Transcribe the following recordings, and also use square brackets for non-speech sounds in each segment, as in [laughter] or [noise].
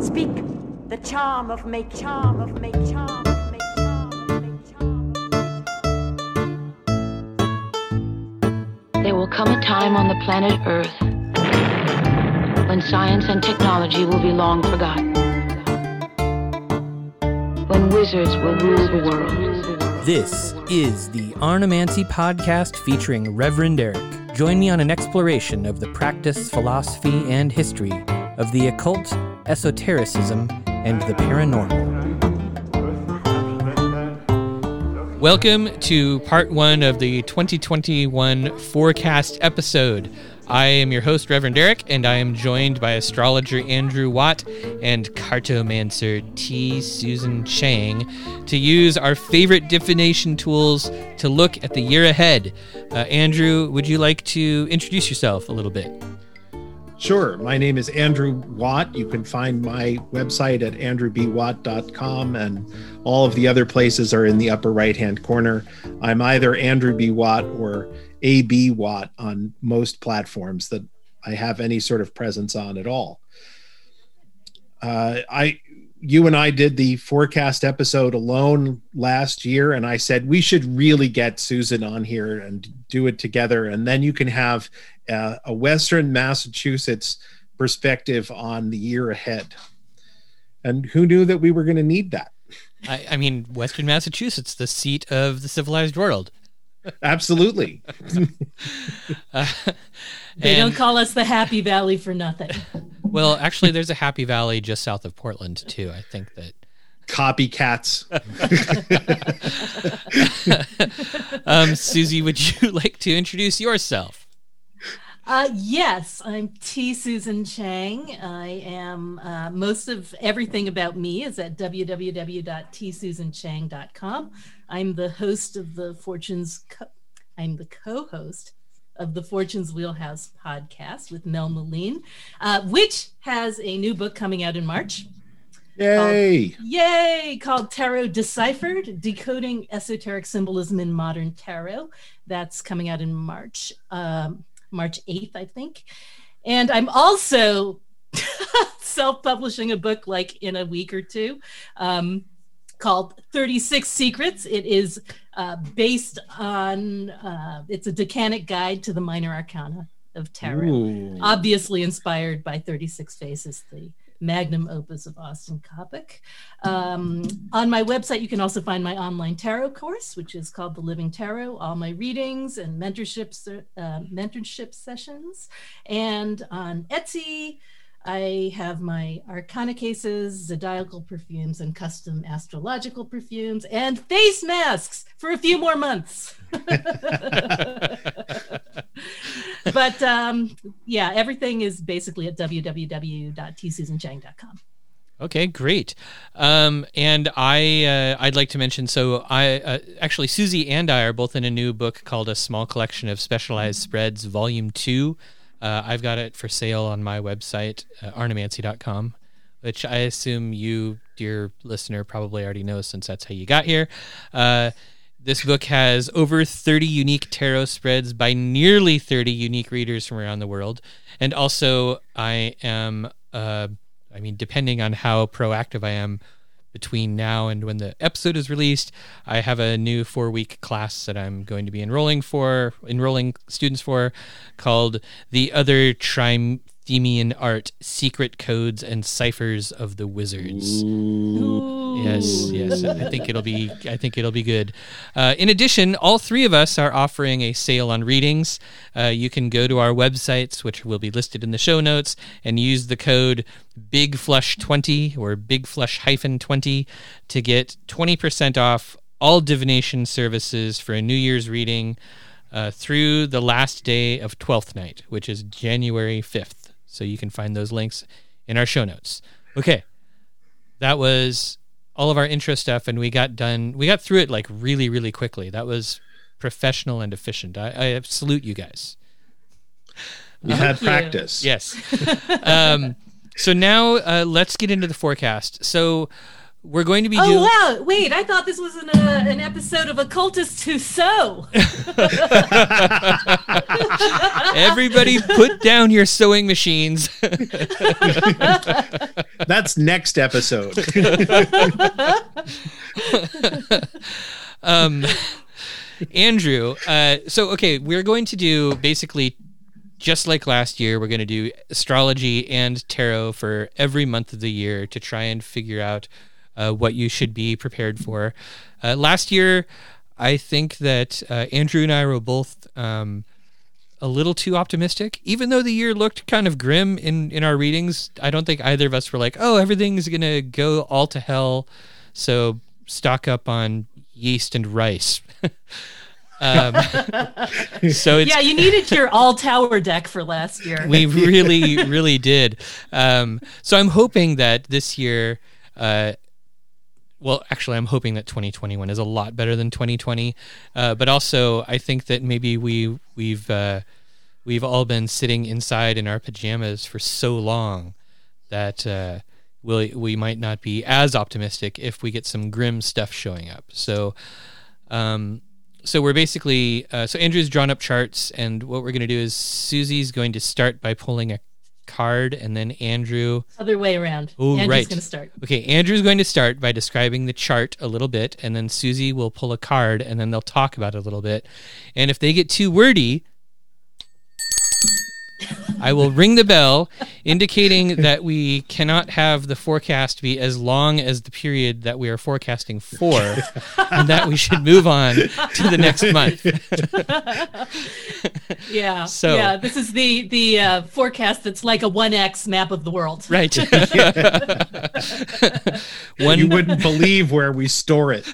Speak the charm of make charm of make charm of make charm of make charm. There will come a time on the planet Earth when science and technology will be long forgotten. When wizards will rule the world. This is the Arnemancy podcast featuring Reverend Eric. Join me on an exploration of the practice, philosophy, and history of the occult, esotericism, and the paranormal. Welcome to part one of the 2021 forecast episode. I am your host, Reverend Eric, and I am joined by astrologer Andrew Watt and cartomancer T. Susan Chang to use our favorite divination tools to look at the year ahead. Uh, Andrew, would you like to introduce yourself a little bit? Sure. My name is Andrew Watt. You can find my website at andrewbwatt.com, and all of the other places are in the upper right hand corner. I'm either Andrew B. Watt or AB Watt on most platforms that I have any sort of presence on at all. Uh, I, you and I did the forecast episode alone last year, and I said we should really get Susan on here and do it together, and then you can have uh, a Western Massachusetts perspective on the year ahead. And who knew that we were going to need that? I, I mean, Western Massachusetts, the seat of the civilized world. Absolutely. [laughs] [laughs] Uh, They and- don't call us the Happy Valley for nothing. [laughs] Well, actually, there's a Happy Valley just south of Portland too. I think that. Copycats. Um, Susie, would you like to introduce yourself? Uh, yes, I'm T. Susan Chang. I am, uh, most of everything about me is at www.tsusanchang.com. I'm the host of the Fortunes, Co- I'm the co host of the Fortunes Wheelhouse podcast with Mel Meleen, uh, which has a new book coming out in March. Yay. Yay! Called Tarot Deciphered Decoding Esoteric Symbolism in Modern Tarot. That's coming out in March, um, March 8th, I think. And I'm also [laughs] self publishing a book like in a week or two um, called 36 Secrets. It is uh, based on, uh, it's a decanic guide to the minor arcana of tarot Ooh. obviously inspired by 36 Faces, the magnum opus of Austin Coppock. Um, on my website, you can also find my online tarot course, which is called The Living Tarot, all my readings and mentorships, uh, mentorship sessions. And on Etsy, I have my arcana cases, zodiacal perfumes, and custom astrological perfumes, and face masks for a few more months. [laughs] but um, yeah, everything is basically at www.tsusanchang.com. Okay, great. Um, and I, uh, I'd like to mention. So I uh, actually, Susie and I are both in a new book called "A Small Collection of Specialized Spreads," Volume Two. Uh, I've got it for sale on my website, uh, arnemancy.com, which I assume you, dear listener, probably already know since that's how you got here. Uh, this book has over 30 unique tarot spreads by nearly 30 unique readers from around the world. And also, I am, uh, I mean, depending on how proactive I am between now and when the episode is released, I have a new four week class that I'm going to be enrolling for, enrolling students for, called The Other Trithemian Art Secret Codes and Ciphers of the Wizards. Yes, yes. I think it'll be. I think it'll be good. Uh, in addition, all three of us are offering a sale on readings. Uh, you can go to our websites, which will be listed in the show notes, and use the code Big Flush twenty or Big Flush hyphen 20 to get 20% off all divination services for a New Year's reading uh, through the last day of Twelfth Night, which is January 5th. So you can find those links in our show notes. Okay, that was all of our intro stuff and we got done we got through it like really really quickly that was professional and efficient i, I salute you guys You had you. practice. yes [laughs] um, so now uh, let's get into the forecast so we're going to be Oh doing wow! Wait, I thought this was an, uh, an episode of Occultist Who Sew. [laughs] everybody put down your sewing machines [laughs] That's next episode. [laughs] um, Andrew, uh, so okay, we're going to do basically just like last year. We're going to do astrology and tarot for every month of the year to try and figure out uh, what you should be prepared for. Uh, last year, I think that uh, Andrew and I were both um, a little too optimistic. Even though the year looked kind of grim in, in our readings, I don't think either of us were like, oh, everything's going to go all to hell. So stock up on yeast and rice. [laughs] um, [laughs] so yeah, you needed your all tower deck for last year. we really, really did. Um, so I'm hoping that this year, uh, well, actually, I'm hoping that 2021 is a lot better than 2020. Uh, but also, I think that maybe we we've uh, we've all been sitting inside in our pajamas for so long that uh, we we might not be as optimistic if we get some grim stuff showing up. So. Um, so we're basically uh, so Andrew's drawn up charts, and what we're going to do is Susie's going to start by pulling a card, and then Andrew. Other way around. Oh, Andrew's right. going to start. Okay, Andrew's going to start by describing the chart a little bit, and then Susie will pull a card, and then they'll talk about it a little bit. And if they get too wordy, I will ring the bell, indicating that we cannot have the forecast be as long as the period that we are forecasting for, [laughs] and that we should move on to the next [laughs] month. [laughs] Yeah. So- yeah, this is the the uh, forecast that's like a one X map of the world. Right. One you wouldn't believe where we store it.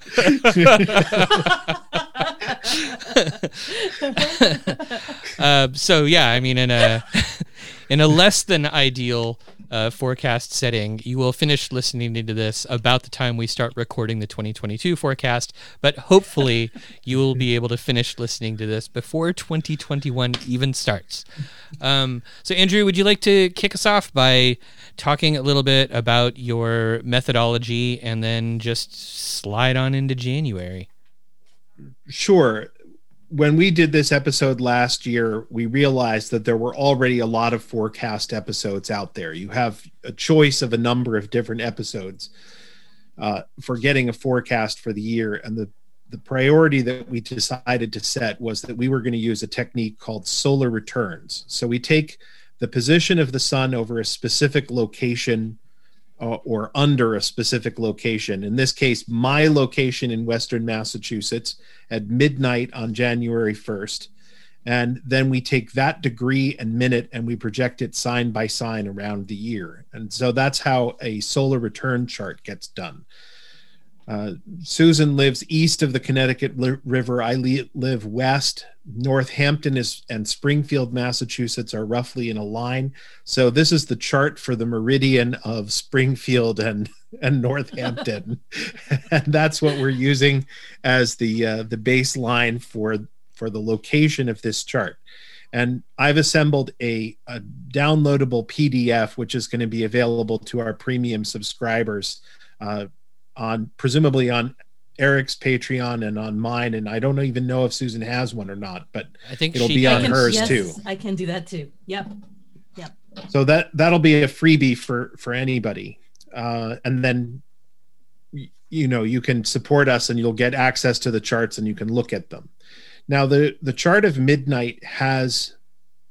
[laughs] Uh, so yeah, I mean, in a [laughs] in a less than ideal uh, forecast setting, you will finish listening to this about the time we start recording the 2022 forecast. But hopefully, you will be able to finish listening to this before 2021 even starts. Um, so, Andrew, would you like to kick us off by talking a little bit about your methodology, and then just slide on into January? Sure. When we did this episode last year, we realized that there were already a lot of forecast episodes out there. You have a choice of a number of different episodes uh, for getting a forecast for the year. And the, the priority that we decided to set was that we were going to use a technique called solar returns. So we take the position of the sun over a specific location uh, or under a specific location. In this case, my location in Western Massachusetts at midnight on January 1st. And then we take that degree and minute and we project it sign by sign around the year. And so that's how a solar return chart gets done. Uh, Susan lives east of the Connecticut li- River. I li- live west. Northampton is and Springfield, Massachusetts are roughly in a line. So this is the chart for the meridian of Springfield and and Northampton, [laughs] and that's what we're using as the uh, the baseline for for the location of this chart. And I've assembled a, a downloadable PDF, which is going to be available to our premium subscribers uh, on presumably on Eric's Patreon and on mine. And I don't even know if Susan has one or not, but I think It'll she be does. on can- hers yes, too. I can do that too. Yep. Yep. So that that'll be a freebie for for anybody. Uh, and then you know you can support us and you'll get access to the charts and you can look at them. Now the the chart of midnight has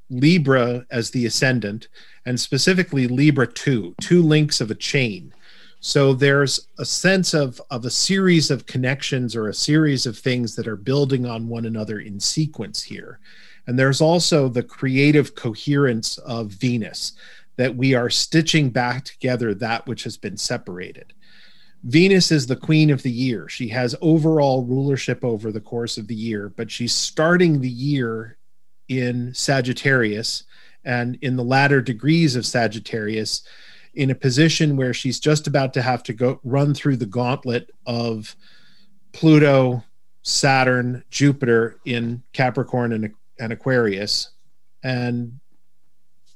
Libra as the ascendant and specifically Libra 2, two links of a chain. So there's a sense of of a series of connections or a series of things that are building on one another in sequence here. And there's also the creative coherence of Venus that we are stitching back together that which has been separated. Venus is the queen of the year. She has overall rulership over the course of the year, but she's starting the year in Sagittarius and in the latter degrees of Sagittarius in a position where she's just about to have to go run through the gauntlet of Pluto, Saturn, Jupiter in Capricorn and, and Aquarius. And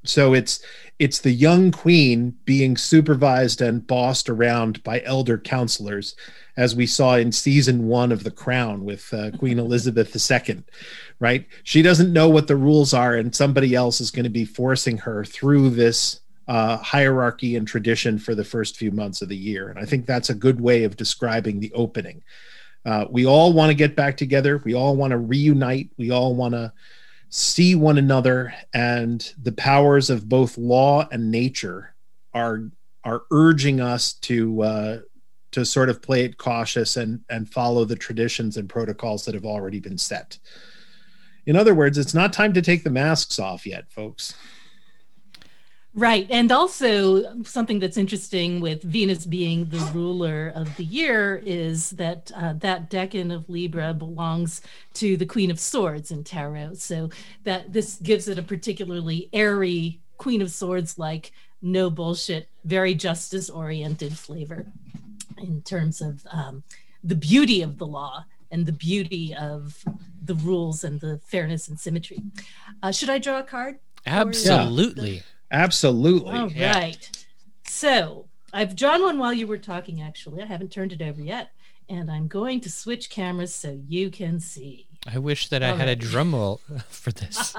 so it's it's the young queen being supervised and bossed around by elder counselors as we saw in season 1 of The Crown with uh, Queen Elizabeth II right she doesn't know what the rules are and somebody else is going to be forcing her through this uh, hierarchy and tradition for the first few months of the year. And I think that's a good way of describing the opening. Uh, we all want to get back together. We all want to reunite. We all want to see one another. And the powers of both law and nature are are urging us to uh, to sort of play it cautious and and follow the traditions and protocols that have already been set. In other words, it's not time to take the masks off yet, folks. Right. And also, something that's interesting with Venus being the ruler of the year is that uh, that decan of Libra belongs to the Queen of Swords in Tarot. So that this gives it a particularly airy Queen of Swords like, no bullshit, very justice oriented flavor in terms of um, the beauty of the law and the beauty of the rules and the fairness and symmetry. Uh, should I draw a card? Absolutely. Absolutely. All Yeah. right. So I've drawn one while you were talking, actually. I haven't turned it over yet. And I'm going to switch cameras so you can see. I wish that I All had a right. drum roll [laughs] for this.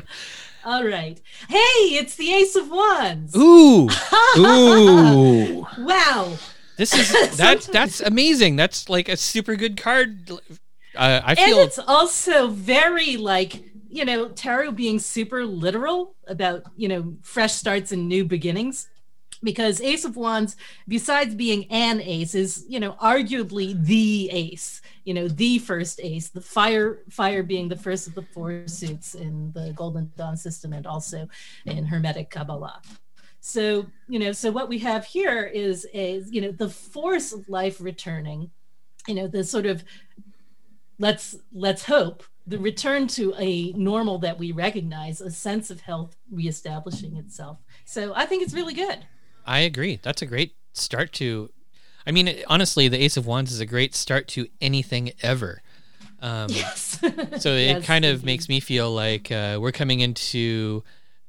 [laughs] All right. Hey, it's the Ace of Wands. Ooh, [laughs] Ooh. Wow. this is that. That's amazing. That's like a super good card. Uh, I And it's also very like, you know, tarot being super literal about, you know, fresh starts and new beginnings. Because Ace of Wands, besides being an ace, is, you know, arguably the ace, you know, the first ace, the fire, fire being the first of the four suits in the Golden Dawn system and also in Hermetic Kabbalah. So, you know, so what we have here is a, you know, the force of life returning, you know, the sort of let's let's hope the return to a normal that we recognize a sense of health reestablishing itself so i think it's really good I agree. That's a great start to. I mean, honestly, the Ace of Wands is a great start to anything ever. Um, yes [laughs] so it Yes, kind of makes me feel like uh, we're coming into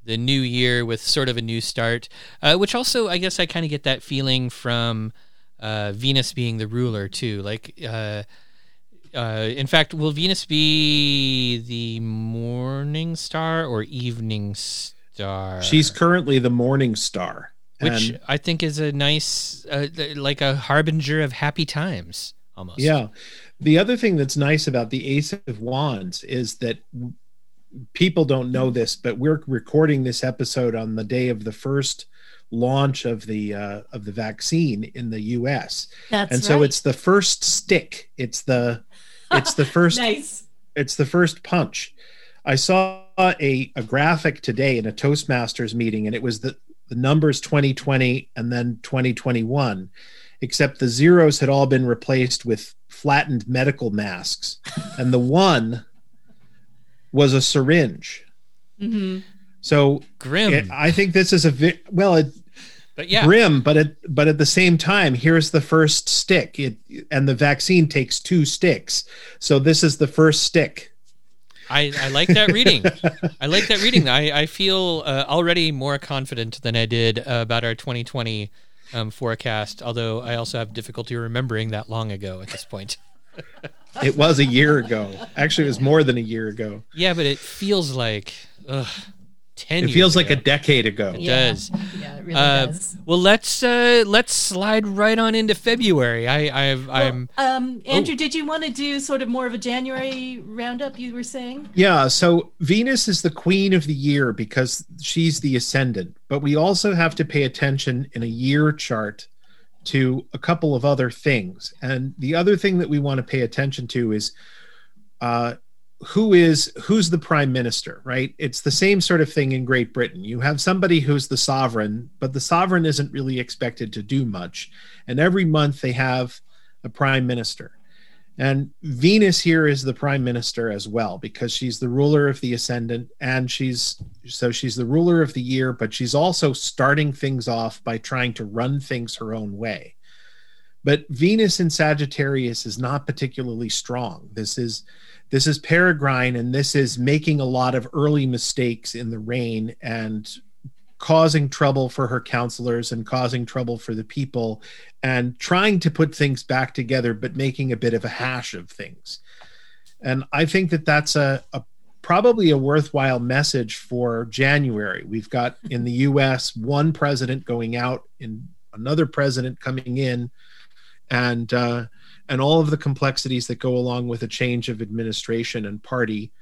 the new year with sort of a new start, uh, which also I guess I kind of get that feeling from uh, Venus being the ruler too. Like, uh, in fact, will Venus be the morning star or evening star? She's currently the morning star. which And- I think is a nice, uh, like a harbinger of happy times almost. Yeah. The other thing that's nice about the Ace of Wands is that people don't know this, but we're recording this episode on the day of the first launch of the uh, of the vaccine in the U.S. that's and so right. it's the first stick. It's the it's the first [laughs] nice it's the first punch. I saw a, a graphic today in a Toastmasters meeting, and it was the, the numbers 2020 and then 2021, except the zeros had all been replaced with flattened medical masks. And the one was a syringe. hmm So Grim. it- I think this is a vi- well, it, but yeah, grim, but at but at the same time, here's the first stick. It and the vaccine takes two sticks, so this is the first stick. I, I like that reading. I like that reading. I, I feel uh, already more confident than I did uh, about our 2020 um, forecast, although I also have difficulty remembering that long ago at this point. [laughs] It was a year ago. Actually, it was more than a year ago. Yeah, but it feels like ugh, 10 It years feels like a decade ago. It Yeah. does. yeah it really Uh, does well, let's uh, let's slide right on into February. I I've, I'm um andrew did you want to do sort of more of a january roundup you were saying Yeah, so Venus is the queen of the year because she's the ascendant, but we also have to pay attention in a year chart to a couple of other things. And the other thing that we want to pay attention to is uh, who is who's the prime minister, right? It's the same sort of thing in Great Britain. You have somebody who's the sovereign, but the sovereign isn't really expected to do much. And every month they have a prime minister. And Venus here is the prime minister as well because she's the ruler of the ascendant and she's so she's the ruler of the year, but she's also starting things off by trying to run things her own way. But Venus in Sagittarius is not particularly strong. This is this is peregrine and this is making a lot of early mistakes in the reign and causing trouble for her counselors and causing trouble for the people and trying to put things back together but making a bit of a hash of things and i think that that's a, a probably a worthwhile message for January. We've got [laughs] in the US one president going out and another president coming in and uh, and all of the complexities that go along with a change of administration and party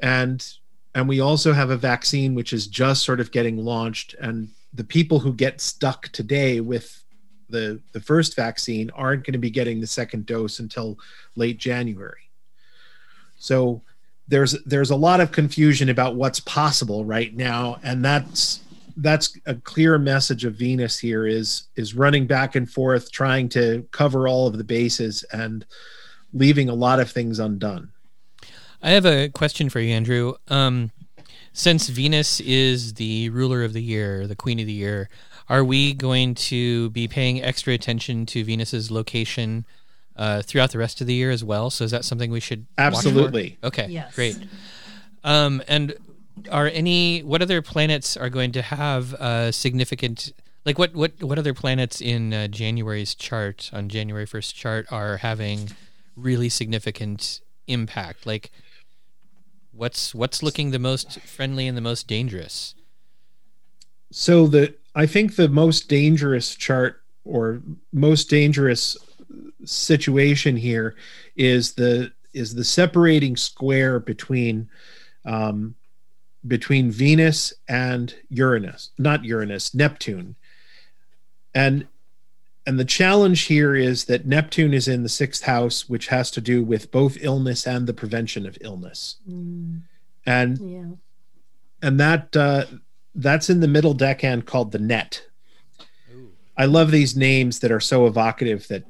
and and we also have a vaccine which is just sort of getting launched and the people who get stuck today with the the first vaccine aren't going to be getting the second dose until late January. So there's there's a lot of confusion about what's possible right now and that's that's a clear message of Venus here is is running back and forth trying to cover all of the bases and leaving a lot of things undone. I have a question for you, Andrew. Um, since Venus is the ruler of the year, the queen of the year, are we going to be paying extra attention to Venus's location uh, throughout the rest of the year as well? So is that something we should absolutely? Okay, Yes. great. Um, and are any what other planets are going to have a significant? Like what what what other planets in uh, January's chart on January first chart are having really significant impact? Like what's what's looking the most friendly and the most dangerous? So the I think the most dangerous chart or most dangerous situation here is the is the separating square between um, between Venus and Uranus, not Uranus, Neptune. And and the challenge here is that Neptune is in the sixth house, which has to do with both illness and the prevention of illness. Mm, And yeah. and that uh, that's in the middle decan called the net. I love these names that are so evocative that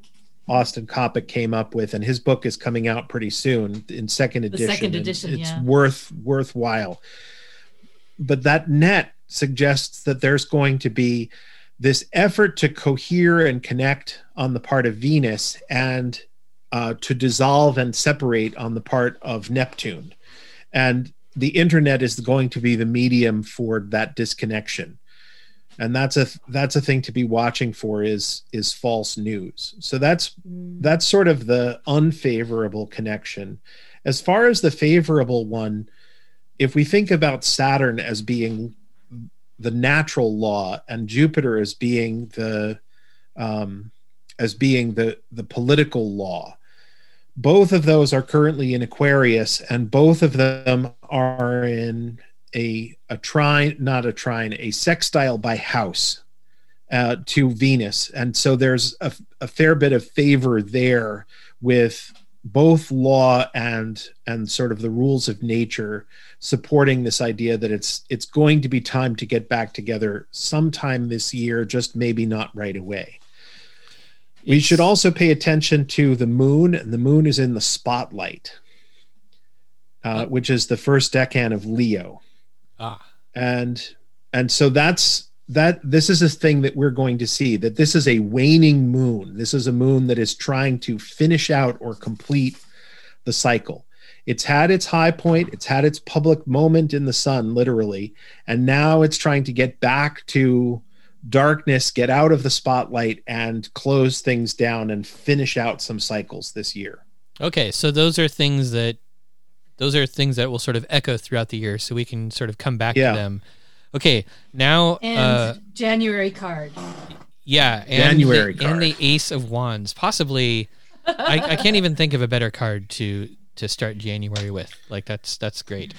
Austin Coppock came up with, and his book is coming out pretty soon in second edition. second edition, it's yeah. worth worthwhile. But that net suggests that there's going to be this effort to cohere and connect on the part of Venus and uh, to dissolve and separate on the part of Neptune. And the internet is going to be the medium for that disconnection and that's a that's a thing to be watching for is is false news so that's Mm. that's sort of the unfavorable connection as far as the favorable one if we think about saturn as being the natural law and jupiter as being the um, as being the the political law both of those are currently in aquarius and both of them are in a a trine not a trine a sextile by house uh, to venus. And so there's a, a fair bit of favor there with both law and and sort of the rules of nature supporting this idea that it's it's going to be time to get back together sometime this year just maybe not right away. We should also pay attention to the moon and the moon is in the spotlight uh, which is the first decan of leo. Ah, and and so that's that this is a thing that we're going to see that this is a waning moon this is a moon that is trying to finish out or complete the cycle it's had its high point it's had its public moment in the sun literally and now it's trying to get back to darkness get out of the spotlight and close things down and finish out some cycles this year okay. So those are things that those are things that will sort of echo throughout the year, so we can sort of come back Yeah. to them. Okay, now And uh, January card. yeah, and January the, and the Ace of Wands, possibly. I, I can't even think of a better card to to start January with. Like that's that's great.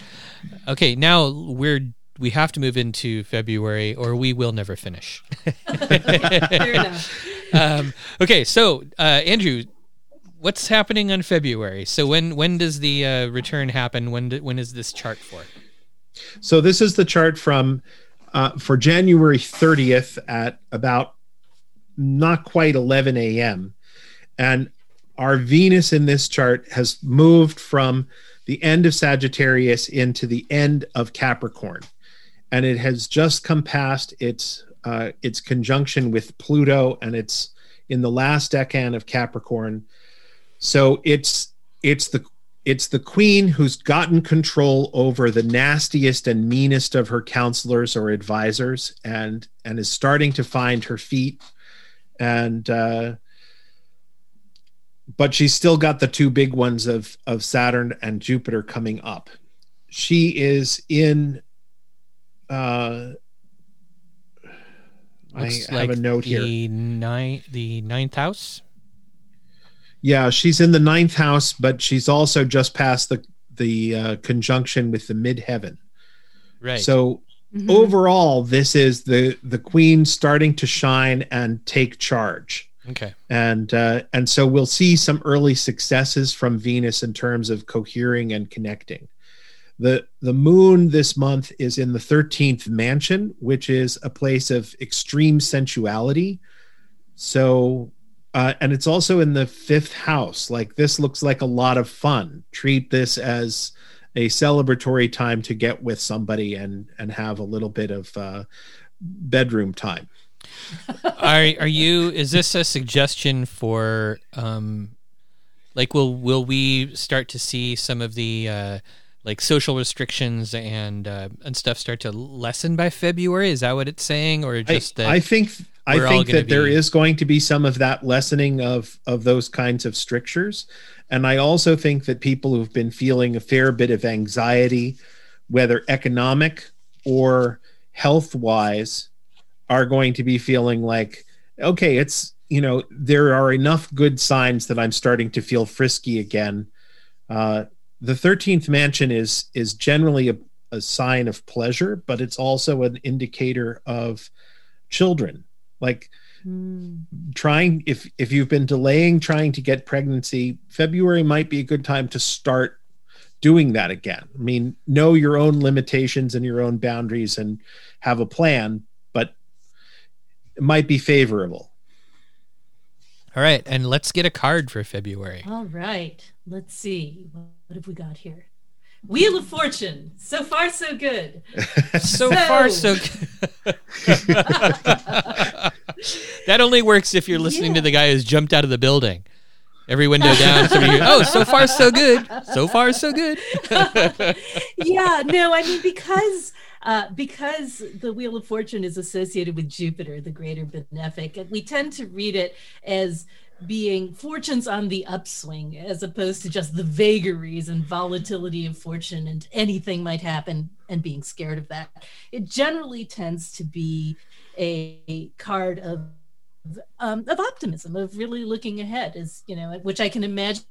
Okay, now we're we have to move into February, or we will never finish. [laughs] Fair enough. um, okay, so uh, Andrew, what's happening on February? So when when does the uh, return happen? When do, when is this chart for? So this is the chart from uh, for January 30th at about not quite 11 a.m. And our Venus in this chart has moved from the end of Sagittarius into the end of Capricorn, and it has just come past its uh, its conjunction with Pluto, and it's in the last decan of Capricorn. So it's it's the it's the queen who's gotten control over the nastiest and meanest of her counselors or advisors and and is starting to find her feet and uh but she's still got the two big ones of of Saturn and Jupiter coming up. she is in. Uh, I Looks have a like note here. the the ninth house. Yeah, she's in the ninth house, but she's also just past the the uh, conjunction with the midheaven. Right. So Mhm. overall, this is the the queen starting to shine and take charge. okay. and uh, and so we'll see some early successes from Venus in terms of cohering and connecting. the The moon this month is in the thirteenth mansion, which is a place of extreme sensuality. So, uh, and it's also in the fifth house. Like this looks like a lot of fun. Treat this as a celebratory time to get with somebody and and have a little bit of uh, bedroom time. [laughs] are are you? Is this a suggestion for um, like will will we start to see some of the uh, like social restrictions and uh, and stuff start to lessen by February? Is that what it's saying, or I, just that? I think I think that there be- is going to be some of that lessening of of those kinds of strictures, and I also think that people who've been feeling a fair bit of anxiety, whether economic or health wise, are going to be feeling like, okay, it's you know there are enough good signs that I'm starting to feel frisky again. Uh, the thirteenth mansion is is generally a, a sign of pleasure, but it's also an indicator of children like Mm. trying if if you've been delaying trying to get pregnancy february might be a good time to start doing that again i mean know your own limitations and your own boundaries and have a plan but it might be favorable All right, and let's get a card for February. All right. Let's see. What have we got here? Wheel of Fortune. So far, so good. So [laughs] So- far, so good. [laughs] that only works if you're listening to the guy who's jumped out of the building. Every window [laughs] down. So you, oh, so far so good. So far so good. yeah, no, I mean because uh, because the Wheel of Fortune is associated with Jupiter, the greater benefic, and we tend to read it as being fortunes on the upswing as opposed to just the vagaries and volatility of fortune and anything might happen and being scared of that. It generally tends to be a card of um, of optimism, of really looking ahead, is you know, which I can imagine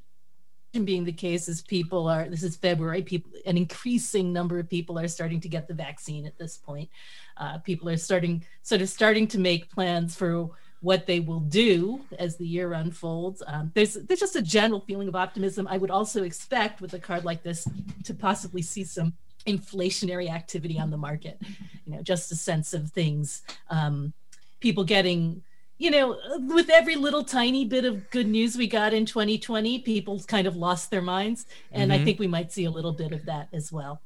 being the case as people are this is february people an increasing number of people are starting to get the vaccine at this point uh, people are starting sort of starting to make plans for what they will do as the year unfolds um, there's there's just a general feeling of optimism i would also expect with a card like this to possibly see some inflationary activity on the market you know just a sense of things um, people getting you know, with every little tiny bit of good news we got in 2020, people kind of lost their minds. And I Mhm. think we might see a little bit of that as well.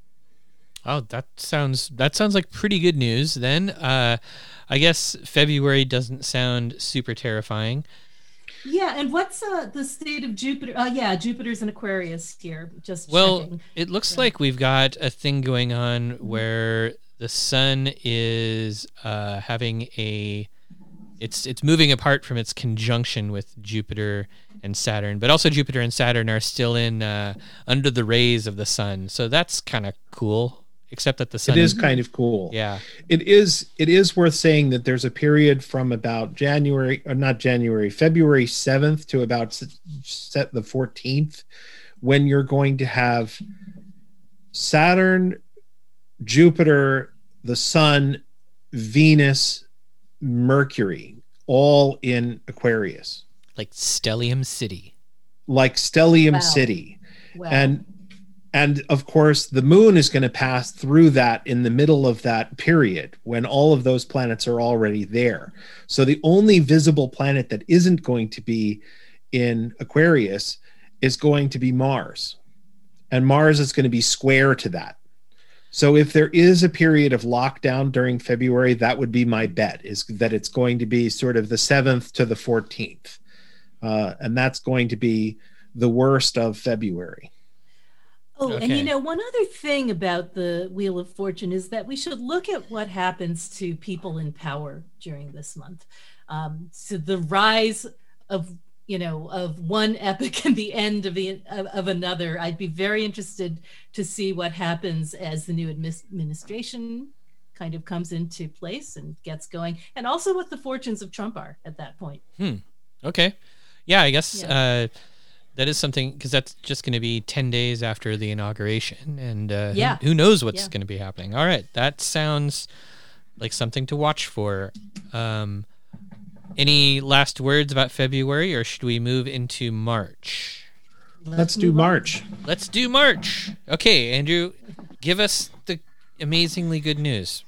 Oh, that sounds that sounds like pretty good news. Then, uh, I guess February doesn't sound super terrifying. Yeah. And what's uh, the state of Jupiter? Uh, yeah, Jupiter's in Aquarius here. Just Well, checking. it looks Yeah. like we've got a thing going on where the sun is uh, having a it's it's moving apart from its conjunction with Jupiter and Saturn, but also Jupiter and Saturn are still in uh, under the rays of the sun, so that's kind of cool. Except that the sun it is kind of cool yeah it is it is worth saying that there's a period from about january or not january february 7th to about set the 14th when you're going to have saturn jupiter the sun venus mercury all in aquarius like Stellium City. like stellium Wow. city Wow. and and of course the moon is going to pass through that in the middle of that period when all of those planets are already there. So the only visible planet that isn't going to be in aquarius is going to be mars. And mars is going to be square to that. So if there is a period of lockdown during february that would be my bet is that it's going to be sort of the 7th to the 14th uh, and that's going to be the worst of february Oh, and you know, one other thing about the Wheel of Fortune is that we should look at what happens to people in power during this month. Um, so the rise of you know of one [laughs] epic and the end of the of, of another i'd be very interested to see what happens as the new administration kind of comes into place and gets going and also what the fortunes of trump are at that point hmm. okay yeah i guess yeah. uh that is something because that's just going to be 10 days after the inauguration and uh, yeah. who, who knows what's Yeah. going to be happening all right that sounds like something to watch for um, any last words about february or should we move into march Let's do move on. March. let's do march okay andrew give us the amazingly good news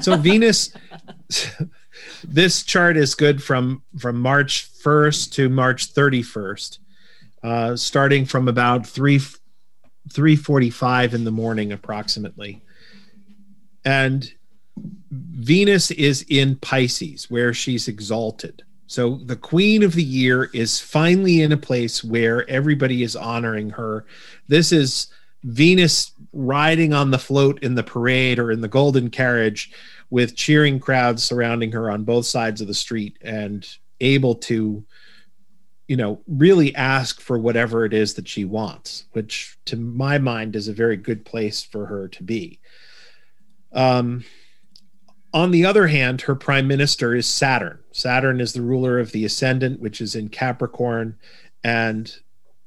So Venus, [laughs] this chart is good from from March 1st to March 31st, uh, starting from about three three forty five in the morning approximately, and Venus is in Pisces where she's exalted. So the queen of the year is finally in a place where everybody is honoring her. This is Venus riding on the float in the parade or in the golden carriage with cheering crowds surrounding her on both sides of the street and able to you know really ask for whatever it is that she wants which to my mind is a very good place for her to be. Um on the other hand her prime minister is saturn. Saturn is the ruler of the ascendant which is in capricorn and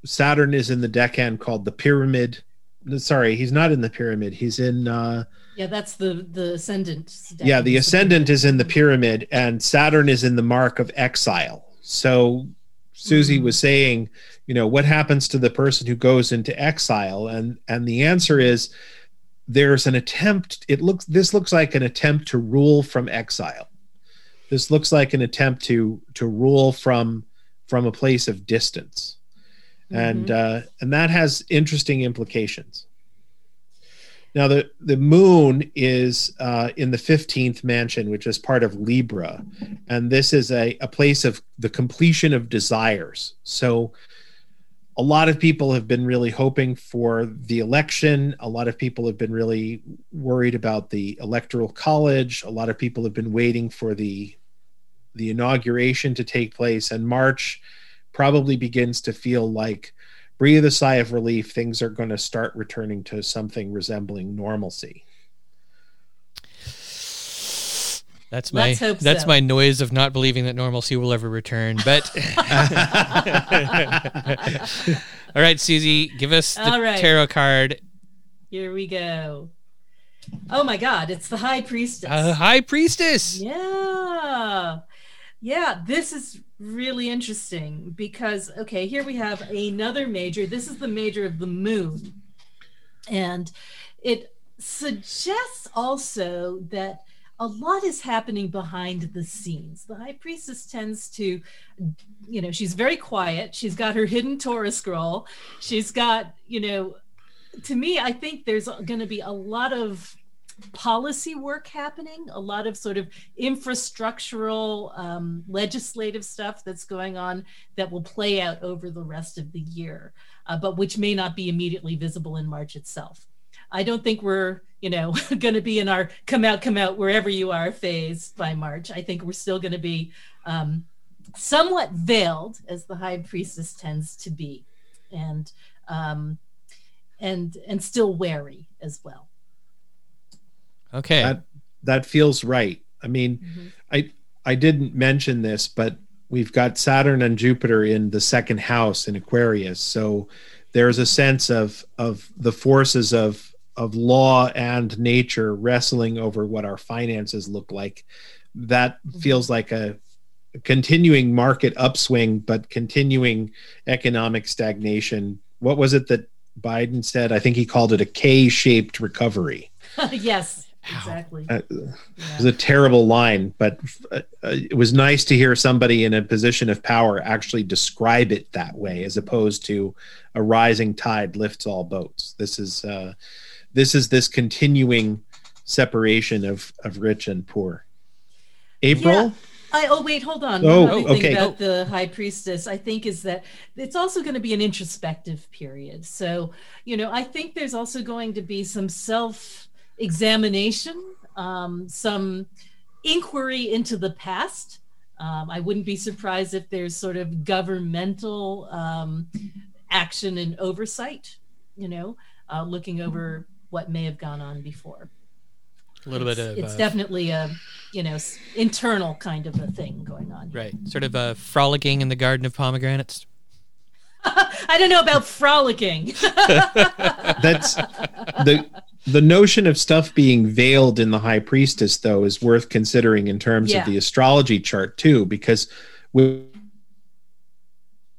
saturn is in the decan called the pyramid. Sorry he's not in the pyramid. He's in uh yeah that's the the ascendant. Yeah the ascendant is in the pyramid and saturn is in the mark of exile. So susie Mhm. was saying you know what happens to the person who goes into exile and and the answer is there's an attempt it looks this looks like an attempt to rule from exile this looks like an attempt to to rule from from a place of distance and uh, and that has interesting implications. Now the the moon is uh, in the fifteenth mansion, which is part of Libra, and this is a, a place of the completion of desires. So a lot of people have been really hoping for the election. A lot of people have been really worried about the electoral college. A lot of people have been waiting for the the inauguration to take place, and March probably begins to feel like breathe a sigh of relief things are going to start returning to something resembling normalcy that's my that's so. my noise of not believing that normalcy will ever return but [laughs] all right susie give us the All right. tarot card here we go oh my god it's the high priestess uh, high priestess Yeah. Yeah, this is really interesting because, okay, here we have another major. This is the major of the moon. And it suggests also that a lot is happening behind the scenes. The high priestess tends to, you know, she's very quiet. She's got her hidden Torah scroll. She's got, you know, to me, I think there's going to be a lot of policy work happening, a lot of sort of infrastructural, um, legislative stuff that's going on that will play out over the rest of the year, uh, but which may not be immediately visible in March itself. I don't think we're, you know, [laughs] going to be in our come out, come out wherever you are phase by March. I think we're still going to be um, somewhat veiled, as the high priestess tends to be, and um, and and still wary as well. Okay. That that feels right. I mean Mhm. i i didn't mention this but we've got saturn and jupiter in the second house in aquarius. So there's a sense of of the forces of of law and nature wrestling over what our finances look like. That feels like a continuing market upswing but continuing economic stagnation. What was it that biden said? I think he called it a k-shaped recovery. [laughs] Yes, Ow. Exactly. Uh, Yeah. it was a terrible line, but uh, uh, it was nice to hear somebody in a position of power actually describe it that way, as opposed to a rising tide lifts all boats. This is uh, this is this continuing separation of of rich and poor. April, Yeah. I oh wait, hold on. Oh, One other thing okay. about the high priestess, I think, is that it's also going to be an introspective period. So, you know, I think there's also going to be some self examination, um, some inquiry into the past Um, I wouldn't be surprised if there's sort of governmental um, action and oversight, you know, uh, looking over what may have gone on before. A little it's, bit of it's uh, definitely a you know internal kind of a thing going on. here. right, sort of a frolicking in the garden of pomegranates. [laughs] I don't know about frolicking. [laughs] That's the the notion of stuff being veiled in the high priestess though is worth considering in terms Yeah. of the astrology chart too because with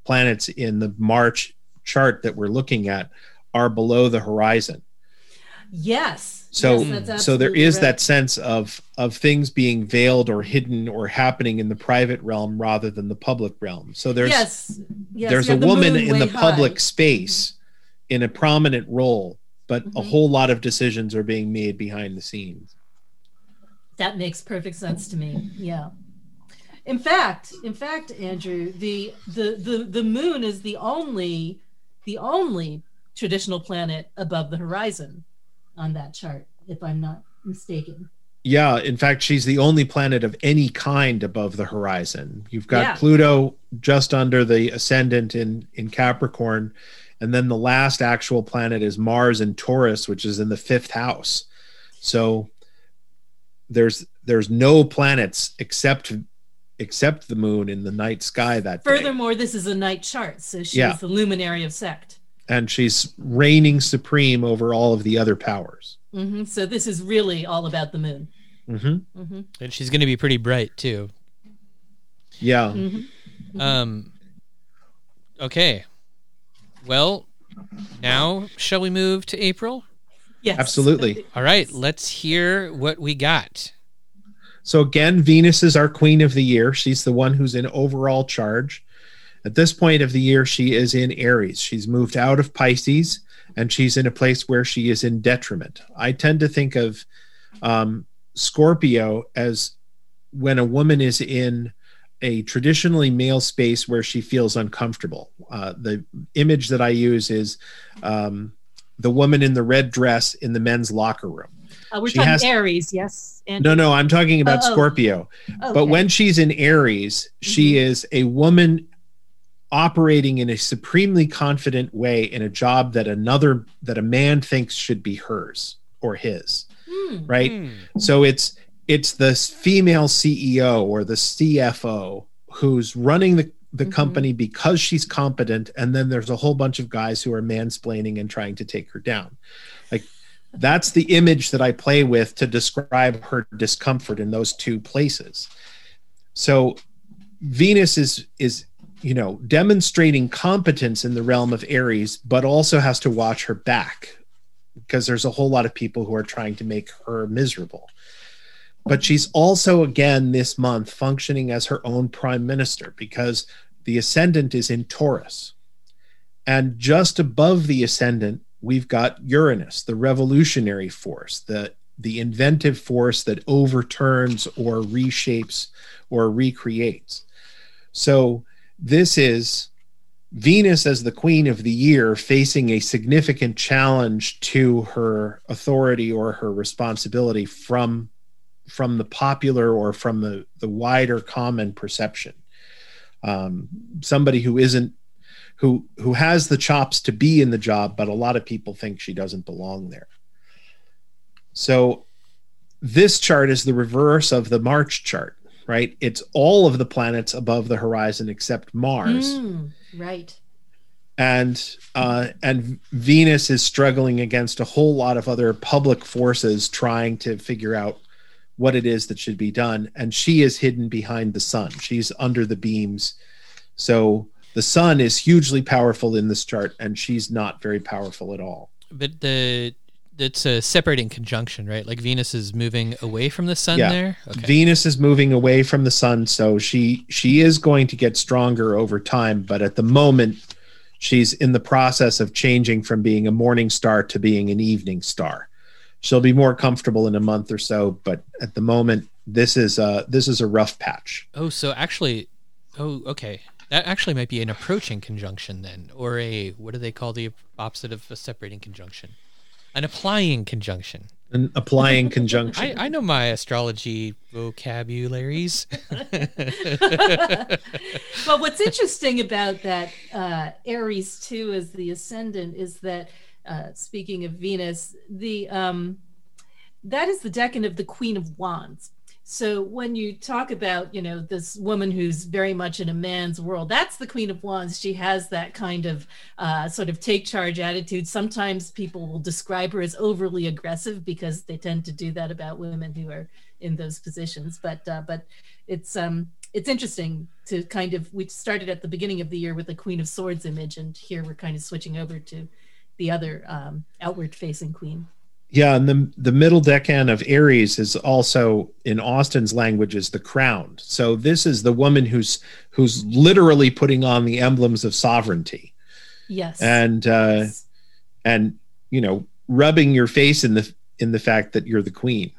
planets in the march chart that we're looking at are below the horizon yes. so Yes, so there is right. that sense of of things being veiled or hidden or happening in the private realm rather than the public realm so there's yes. yes. there's a the woman in the way public high. space in a prominent role but a Mhm. whole lot of decisions are being made behind the scenes That makes perfect sense to me. Yeah. In fact, in fact, Andrew, the the the the moon is the only the only traditional planet above the horizon on that chart, if I'm not mistaken. yeah in fact she's the only planet of any kind above the horizon you've got Yeah. pluto just under the ascendant in in capricorn and then the last actual planet is mars in taurus which is in the fifth house so there's there's no planets except except the moon in the night sky that day. Furthermore, this is a night chart, so she's Yeah. the luminary of sect. and she's reigning supreme over all of the other powers. hmm So this is really all about the moon. hmm hmm And she's going to be pretty bright too. Yeah. hmm Um. Okay. Well, now shall we move to April? Yes, Absolutely. All right. Let's hear what we got. So again, Venus is our queen of the year. She's the one who's in overall charge. At this point of the year, she is in Aries. She's moved out of Pisces and she's in a place where she is in detriment. I tend to think of um, Scorpio as when a woman is in a traditionally male space where she feels uncomfortable. Uh, the image that I use is um, the woman in the red dress in the men's locker room. Uh, we're She talking has- Aries, yes. And No, no, I'm talking about Oh, oh. Scorpio. But when she's in Aries, she is a woman operating in a supremely confident way in a job that another that a man thinks should be hers or his, Hmm. right? Hmm. So it's it's the female CEO or the CFO who's running the the Mhm. company because she's competent and then there's a whole bunch of guys who are mansplaining and trying to take her down. Like that's the image that I play with to describe her discomfort in those two places. So Venus is is you know demonstrating competence in the realm of Aries but also has to watch her back because there's a whole lot of people who are trying to make her miserable. But she's also again this month functioning as her own prime minister because the ascendant is in Taurus. And just above the ascendant, we've got Uranus, the revolutionary force, the the inventive force that overturns or reshapes or recreates. So this is Venus as the queen of the year facing a significant challenge to her authority or her responsibility from from the popular or from the the wider common perception. Um, somebody who isn't who who has the chops to be in the job, but a lot of people think she doesn't belong there. So this chart is the reverse of the March chart, right? It's all of the planets above the horizon except Mars Hmm. Right. and uh, and Venus is struggling against a whole lot of other public forces trying to figure out what it is that should be done, and she is hidden behind the sun. She's under the beams, so the sun is hugely powerful in this chart, and she's not very powerful at all. But the it's a separating conjunction, right? Like Venus is moving away from the sun Yeah. there. Okay. Venus is moving away from the sun, so she she is going to get stronger over time, but at the moment she's in the process of changing from being a morning star to being an evening star. She'll be more comfortable in a month or so, but at the moment this is a this is a rough patch. oh, so actually, oh, okay. That actually might be an approaching conjunction then, or a what do they call the opposite of a separating conjunction? An applying conjunction. An applying conjunction. I, I know my astrology vocabularies. [laughs] well, what's interesting about that uh, Aries too as the ascendant is that uh, speaking of Venus, the um, that is the decan of the Queen of Wands. So when you talk about, you know, this woman who's very much in a man's world, that's the Queen of Wands. She has that kind of uh, sort of take charge attitude. Sometimes people will describe her as overly aggressive because they tend to do that about women who are in those positions. But uh, but it's um it's interesting to kind of we started at the beginning of the year with the Queen of Swords image, and here we're kind of switching over to the other um, outward facing queen. Yeah, and the the middle decan of Aries is also in Austin's language is the crowned. So this is the woman who's who's literally putting on the emblems of sovereignty. Yes. And uh Yes. and you know, rubbing your face in the in the fact that you're the queen.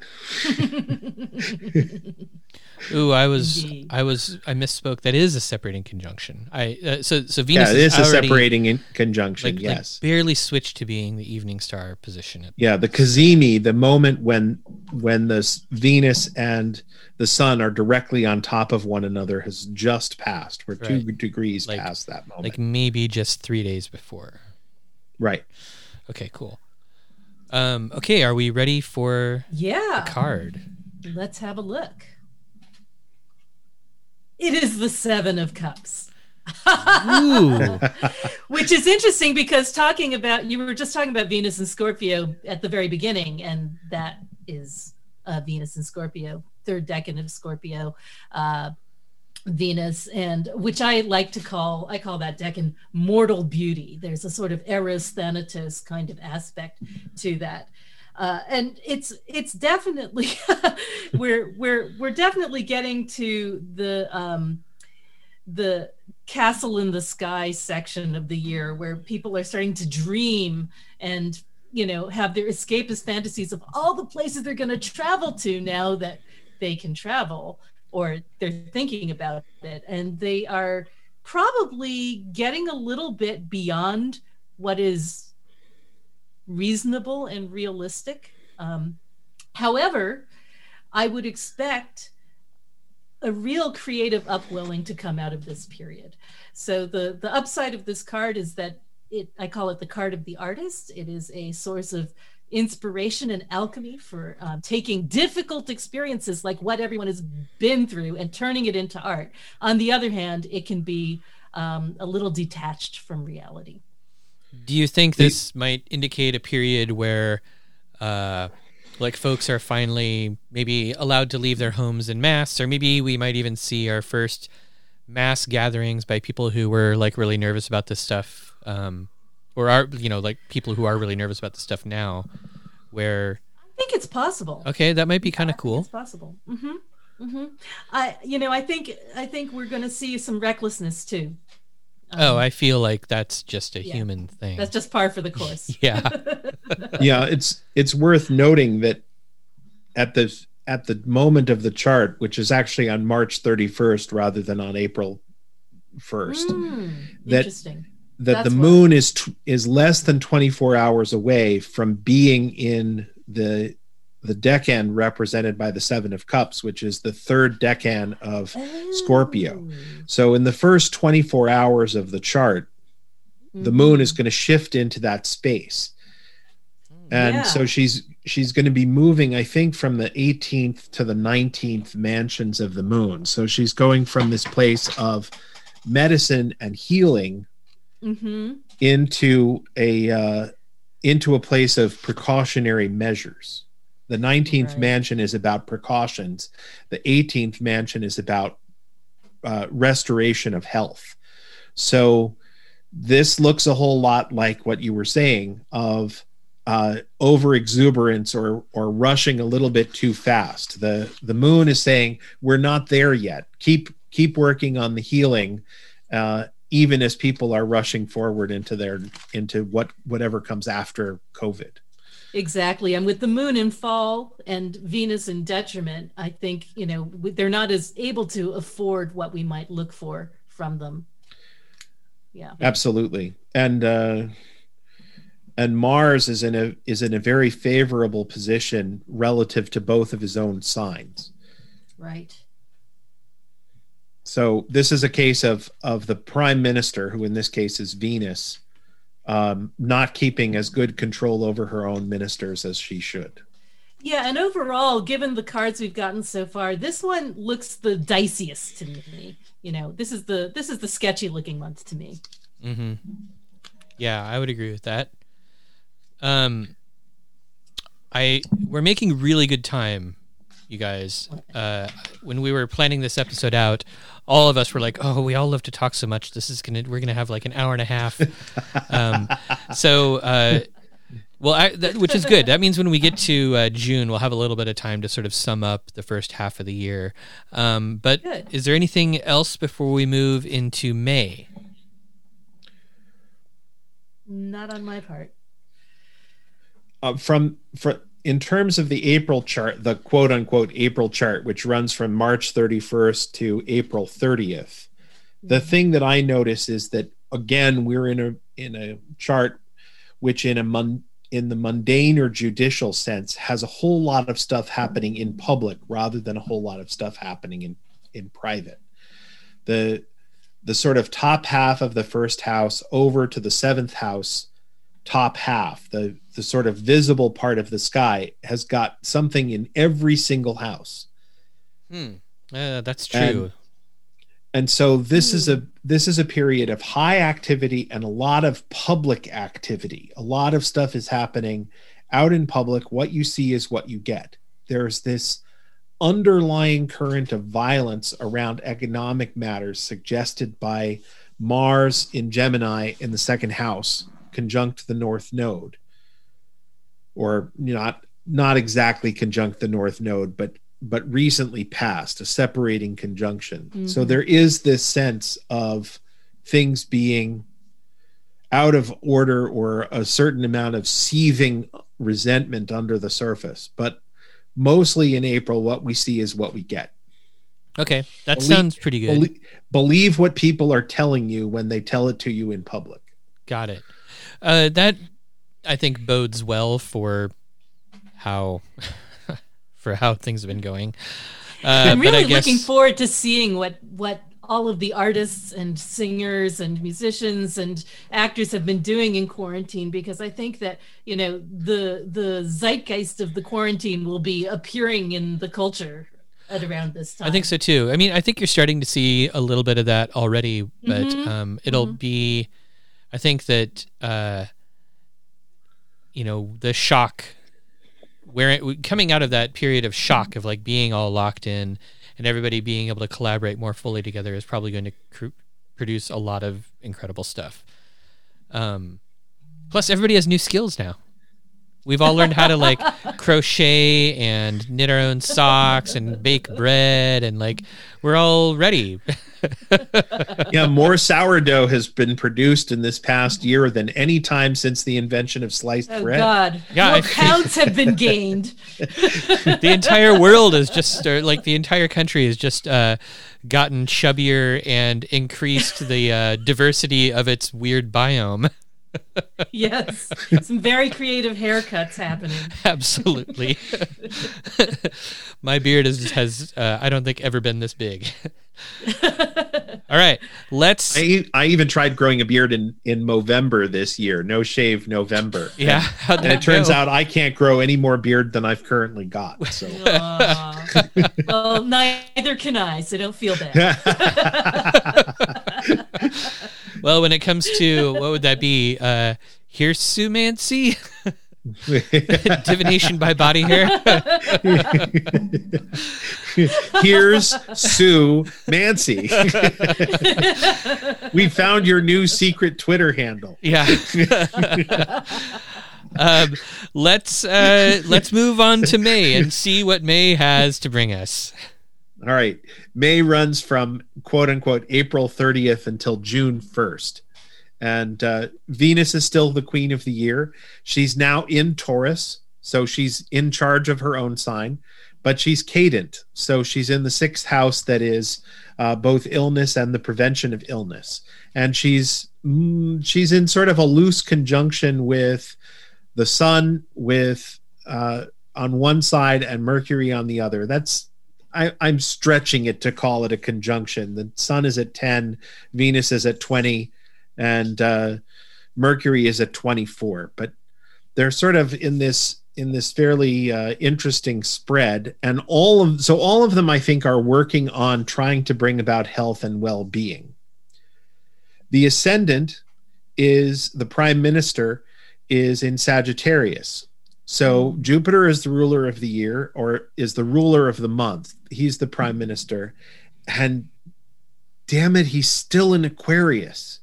[laughs] [laughs] [laughs] Ooh, I was, Indeed. I was, I misspoke. That is a separating conjunction. I uh, so so Yeah, Venus it is a already, separating in conjunction, like, yes. like barely switched to being the evening star position. At, yeah, the cazimi, the moment when when the Venus and the sun are directly on top of one another has just passed. We're two degrees Like- past that moment. like maybe just three days before. right. Okay, cool. Um, okay, are we ready for yeah. the card? Let's have a look. It is the Seven of Cups. Ooh, [laughs] Which is interesting because talking about, you were just talking about Venus and Scorpio at the very beginning, and that is uh, Venus and Scorpio, third decan of Scorpio. Uh, Venus, and which I like to call, I call that decan mortal beauty. There's a sort of eros thanatos kind of aspect to that. Uh, and it's it's definitely [laughs] we're we're we're definitely getting to the um, the castle in the sky section of the year where people are starting to dream and you know have their escapist fantasies of all the places they're going to travel to now that they can travel or they're thinking about it. And they are probably getting a little bit beyond what is reasonable and realistic um, however i would expect a real creative upwelling to come out of this period. So the the upside of this card is that it I call it the card of the artist. It is a source of inspiration and alchemy for um, taking difficult experiences like what everyone has been through and turning it into art. On the other hand, it can be um, a little detached from reality. Do you think this might indicate a period where, uh, like folks are finally maybe allowed to leave their homes in mass, or maybe we might even see our first mass gatherings by people who were like really nervous about this stuff, um, or are you know like people who are really nervous about this stuff now, where I think it's possible. okay that might be kind of think cool. It's possible. hmm Mm-hmm. I, you know, I think I think we're going to see some recklessness too. Oh, I feel like that's just a yeah. human thing. That's just par for the course. [laughs] yeah. [laughs] yeah, it's it's worth noting that at the at the moment of the chart, which is actually on March 31st rather than on April 1st, Mm, That- interesting. that the That's why. moon is t- is less than 24 hours away from being in the the decan represented by the 7 of cups, which is the third decan of Scorpio. Oh. So in the first 24 hours of the chart, the moon is going to shift into that space and Yeah. so she's she's going to be moving i think from the 18th to the 19th mansions of the moon so she's going from this place of medicine and healing hmm into a uh, into a place of precautionary measures the 19th Right. mansion is about precautions the 18th mansion is about uh, restoration of health so this looks a whole lot like what you were saying of uh, over exuberance or or rushing a little bit too fast. The the moon is saying we're not there yet. Keep keep working on the healing, uh, even as people are rushing forward into their into what whatever comes after COVID. Exactly. And with the moon in fall and Venus in detriment, I think, you know, they're not as able to afford what we might look for from them. Yeah. Absolutely, and uh, and Mars is in a is in a very favorable position relative to both of his own signs. Right. So this is a case of of the prime minister, who in this case is Venus, um, not keeping as good control over her own ministers as she should. Yeah, and overall, given the cards we've gotten so far, this one looks the diciest to me. You know, this is the this is the sketchy looking month to me. Mm-hmm. Yeah, I would agree with that. Um, I we're making really good time, you guys. Uh, when we were planning this episode out, all of us were like, "Oh, we all love to talk so much. This is gonna we're gonna have like an hour and a half." [laughs] um, so. Uh, well, I, that, which is good. That means when we get to uh, June, we'll have a little bit of time to sort of sum up the first half of the year. Um, but Good. is there anything else before we move into May? Not on my part. uh, from for in terms of the April chart, the quote unquote April chart, which runs from March 31st to April 30th, the mm-hmm. thing that I notice is that again we're in a in a chart which in a mon, in the mundane or judicial sense has a whole lot of stuff happening in public rather than a whole lot of stuff happening in in private. The the sort of top half of the first house over to the seventh house top half, the the sort of visible part of the sky, has got something in every single house. Hmm. Uh, that's true. And- And so this is a this is a period of high activity and a lot of public activity. A lot of stuff is happening out in public. What you see is what you get. There's this underlying current of violence around economic matters suggested by Mars in Gemini in the second house, conjunct the North Node, or not not exactly conjunct the North Node, but but recently passed a separating conjunction. So Mhm. there is this sense of things being out of order or a certain amount of seething resentment under the surface. But mostly in April, what we see is what we get. Okay, that Believe- sounds pretty good. Belie- believe what people are telling you when they tell it to you in public. Got it. Uh, that I think bodes well for how [laughs] for how things have been going. Uh, I'm really guess, looking forward to seeing what what all of the artists and singers and musicians and actors have been doing in quarantine because I think that you know the the zeitgeist of the quarantine will be appearing in the culture at around this time. I think so too. I mean, I think you're starting to see a little bit of that already, but Mhm. um, it'll be. I think that uh, you know the shock, where it, coming out of that period of shock of like being all locked in and everybody being able to collaborate more fully together is probably going to cr- produce a lot of incredible stuff. Um, plus, everybody has new skills now. We've all learned how to like crochet and knit our own socks and bake bread and like we're all ready. [laughs] yeah, more sourdough has been produced in this past year than any time since the invention of sliced Oh bread. God! Yeah, More I- pounds have been gained. [laughs] the entire world is just or like the entire country has just uh, gotten chubbier and increased the uh, diversity of its weird biome. [laughs] yes, some very creative haircuts happening. [laughs] Absolutely. [laughs] My beard is, has, uh, I don't think, ever been this big. All right, let's. I even tried growing a beard in in November this year. No shave November. yeah, how'd And it turns go? out I can't grow any more beard than I've currently got. So Aw. well, neither can I, so don't feel bad. Well, when it comes to what would that be? Uh, hirsumancy, [laughs] divination by body hair. [laughs] here's Sue Mancy. [laughs] we found your new secret Twitter handle. Yeah. um, let's uh, let's move on to May and see what May has to bring us. All right. May runs from quote unquote April 30th until June 1st. And uh, Venus is still the queen of the year. She's now in Taurus. So she's in charge of her own sign. but she's cadent. So she's in the sixth house that is uh, both illness and the prevention of illness. And she's mm, she's in sort of a loose conjunction with the sun with uh, on one side and Mercury on the other. That's I, I'm stretching it to call it a conjunction. The sun is at 10, Venus is at 20, and uh, Mercury is at 24. But they're sort of in this in this fairly uh, interesting spread, and all of so all of them I think are working on trying to bring about health and well-being. The ascendant is the prime minister is in Sagittarius. So Jupiter is the ruler of the year or is the ruler of the month. He's the prime mm-hmm. minister. And damn it, he's still in Aquarius.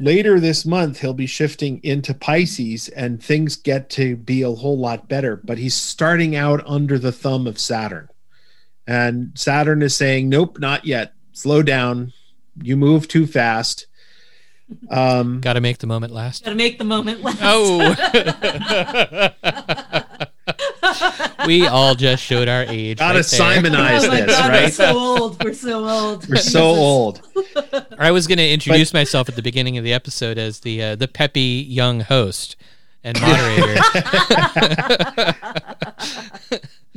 Later this month, he'll be shifting into Pisces and things get to be a whole lot better. But he's starting out under the thumb of Saturn. And Saturn is saying, nope, not yet. Slow down. You move too fast. Um, Got to make the moment last. Gotta make the moment last. Oh. [laughs] we all just showed our age. gotta right there. Simonize [laughs] oh my this, God, we're so old. We're so old. We're so old. I was going to introduce myself at the beginning of the episode as the uh, the peppy young host and moderator. [laughs]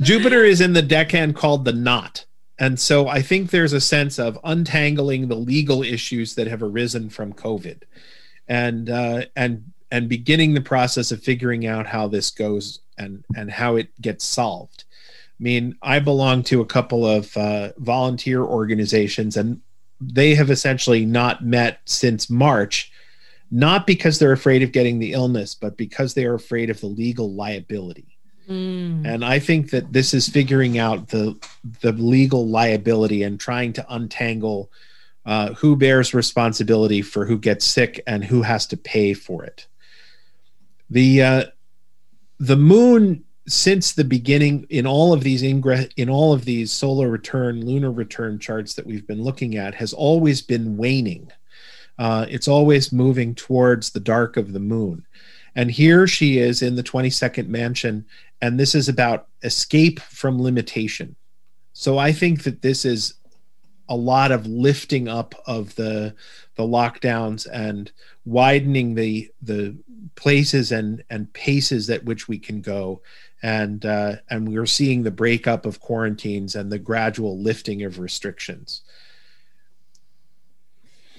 Jupiter is in the decan called the knot. And so I think there's a sense of untangling the legal issues that have arisen from COVID and uh, and and beginning the process of figuring out how this goes and and how it gets solved. I mean, I belong to a couple of uh, volunteer organizations, and they have essentially not met since March, not because they're afraid of getting the illness, but because they are afraid of the legal liability Mm. and i think that this is figuring out the the legal liability and trying to untangle uh, who bears responsibility for who gets sick and who has to pay for it. The uh, the moon since the beginning in all of these ingre- in all of these solar return lunar return charts that we've been looking at has always been waning. Uh, it's always moving towards the dark of the moon. And here she is in the 22nd mansion and this is about escape from limitation so i think that this is a lot of lifting up of the the lockdowns and widening the the places and and paces at which we can go and uh, and we're seeing the breakup of quarantines and the gradual lifting of restrictions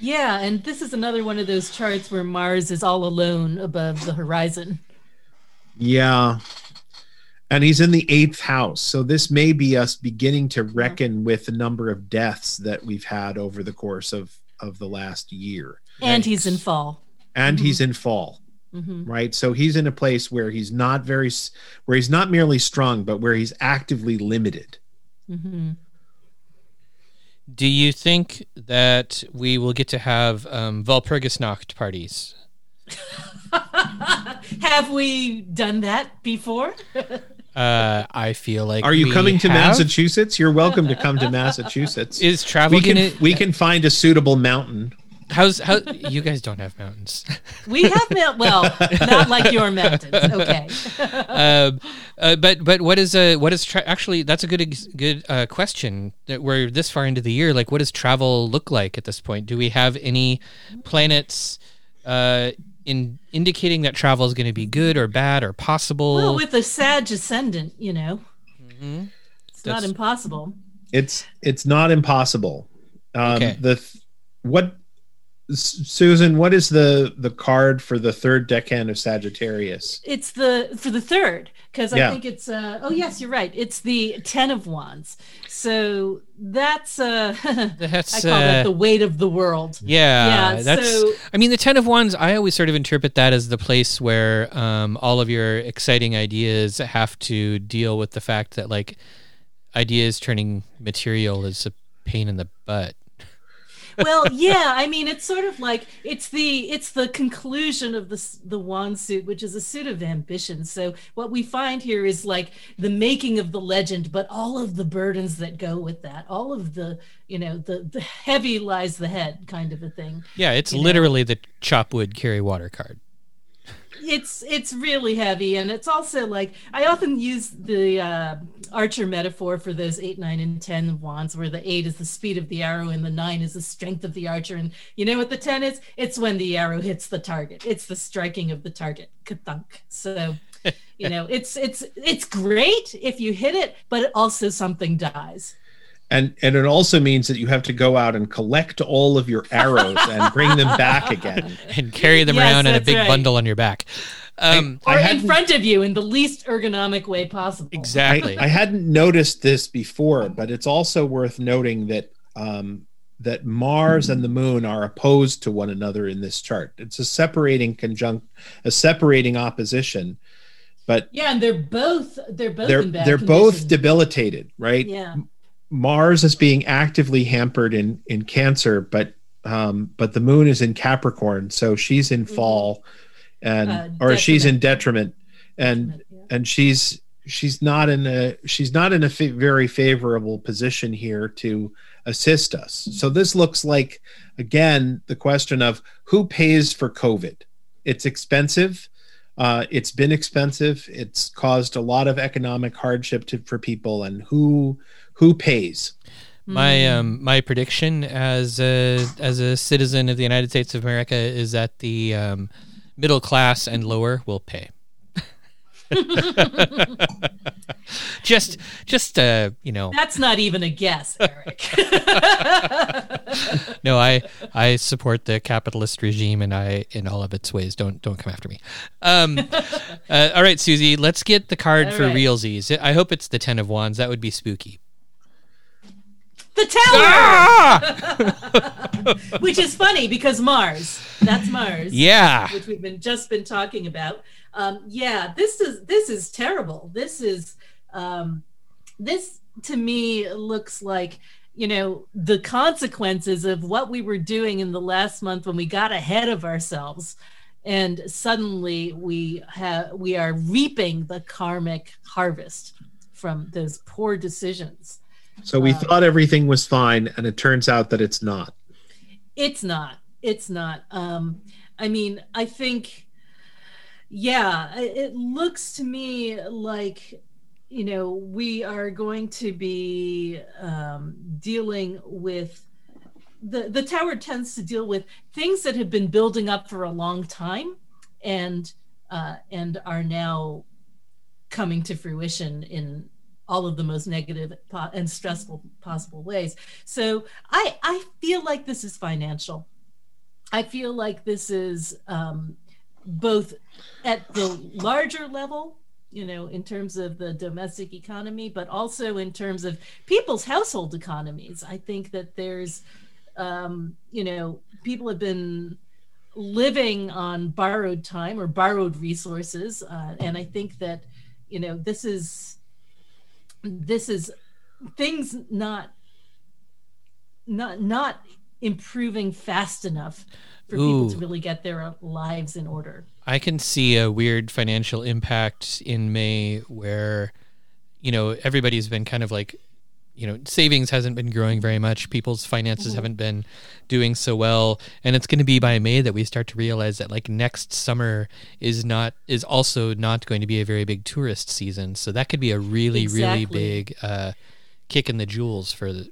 Yeah, and this is another one of those charts where Mars is all alone above the horizon. Yeah. And he's in the eighth house. So this may be us beginning to reckon with the number of deaths that we've had over the course of, of the last year. And he's in fall. And he's in fall, hmm right? So he's in a place where he's not very, where he's not merely strong, but where he's actively limited. hmm Do you think that we will get to have um, Walpurgisnacht parties? [laughs] Have we done that before? [laughs] Uh, I feel like. Are you we coming to have. Massachusetts? You're welcome to come to Massachusetts. [laughs] Is travel we can gonna? we can find a suitable mountain. How's how? You guys don't have mountains. [laughs] We have mount well, not like your mountains. Okay. [laughs] um, uh, but but what is uh what is tra- actually that's a good good uh, question that we're this far into the year like what does travel look like at this point do we have any planets uh in indicating that travel is going to be good or bad or possible Well, with a Sag ascendant, you know, Mhm. it's not impossible. It's it's not impossible. Um, Okay. The th- what S- Susan? What is the the card for the third decan of Sagittarius? It's the for the third because I think it's uh oh yes you're right. It's the ten of wands. So that's uh [laughs] That's, I call that uh, the weight of the world. Yeah, Yeah, that's so- i mean the 10 of wands i always sort of interpret that as the place where um, all of your exciting ideas have to deal with the fact that like ideas turning material is a pain in the butt well yeah I mean it's sort of like it's the it's the conclusion of the the wand suit which is a suit of ambition so what we find here is like the making of the legend but all of the burdens that go with that all of the you know the the heavy lies the head kind of a thing yeah it's You know. literally the chop wood carry water card it's it's really heavy and it's also like i often use the uh archer metaphor for those eight, nine, and 10 wands, where the eight is the speed of the arrow and the nine is the strength of the archer. And you know what the 10 is? It's when the arrow hits the target, it's the striking of the target. Kathunk. So, you know, [laughs] it's it's it's great if you hit it, but also something dies and and it also means that you have to go out and collect all of your arrows and bring them back [laughs] again and carry them Yes, around in a big right. bundle on your back. Um, or I in front of you in the least ergonomic way possible. exactly. I, I hadn't noticed this before, but it's also worth noting that um, that Mars and the Moon are opposed to one another in this chart. It's a separating conjunct, a separating opposition, but Yeah, and they're both they're both they're in bad they're both debilitated, right? yeah. Mars is being actively hampered in in Cancer, but um, but the Moon is in Capricorn, so she's in fall, and. Uh, or she's in detriment. detriment, and Yeah. and she's she's not in a she's not in a very favorable position here to assist us. So this looks like again the question of who pays for COVID. It's expensive. Uh, it's been expensive. It's caused a lot of economic hardship to, for people, and who who pays? My um my prediction as a as a citizen of the United States of America is that the um, middle class and lower will pay. [laughs] just just uh you know That's not even a guess, Eric. [laughs] no I I support the capitalist regime and I in all of its ways don't don't come after me. Um [laughs] uh, all right Susie let's get the card All for right. realsies. I hope it's the 10 of wands that would be spooky. the tower, Ah! [laughs] which is funny because Mars. That's Mars. Yeah. which we've been just been talking about. Um, yeah, this is this is terrible. This is um, this to me looks like you know the consequences of what we were doing in the last month when we got ahead of ourselves and suddenly we have we are reaping the karmic harvest from those poor decisions So we Uh, thought everything was fine, and it turns out that it's not. It's not. It's not. Um i mean i think yeah it looks to me like you know we are going to be um dealing with the the tower tends to deal with things that have been building up for a long time and uh and are now coming to fruition in all of the most negative and stressful possible ways. So i i feel like this is financial. I feel like this is um both at the larger level you know in terms of the domestic economy but also in terms of people's household economies. I think that there's um you know people have been living on borrowed time or borrowed resources uh, and i think that you know this is this is things not not not improving fast enough for people to really get their lives in order. I can see a weird financial impact in May where, you know, everybody's been kind of like, you know, savings hasn't been growing very much. People's finances haven't been doing so well. And it's going to be by May that we start to realize that like next summer is not, is also not going to be a very big tourist season. So that could be a really, really big uh, kick in the jewels for the,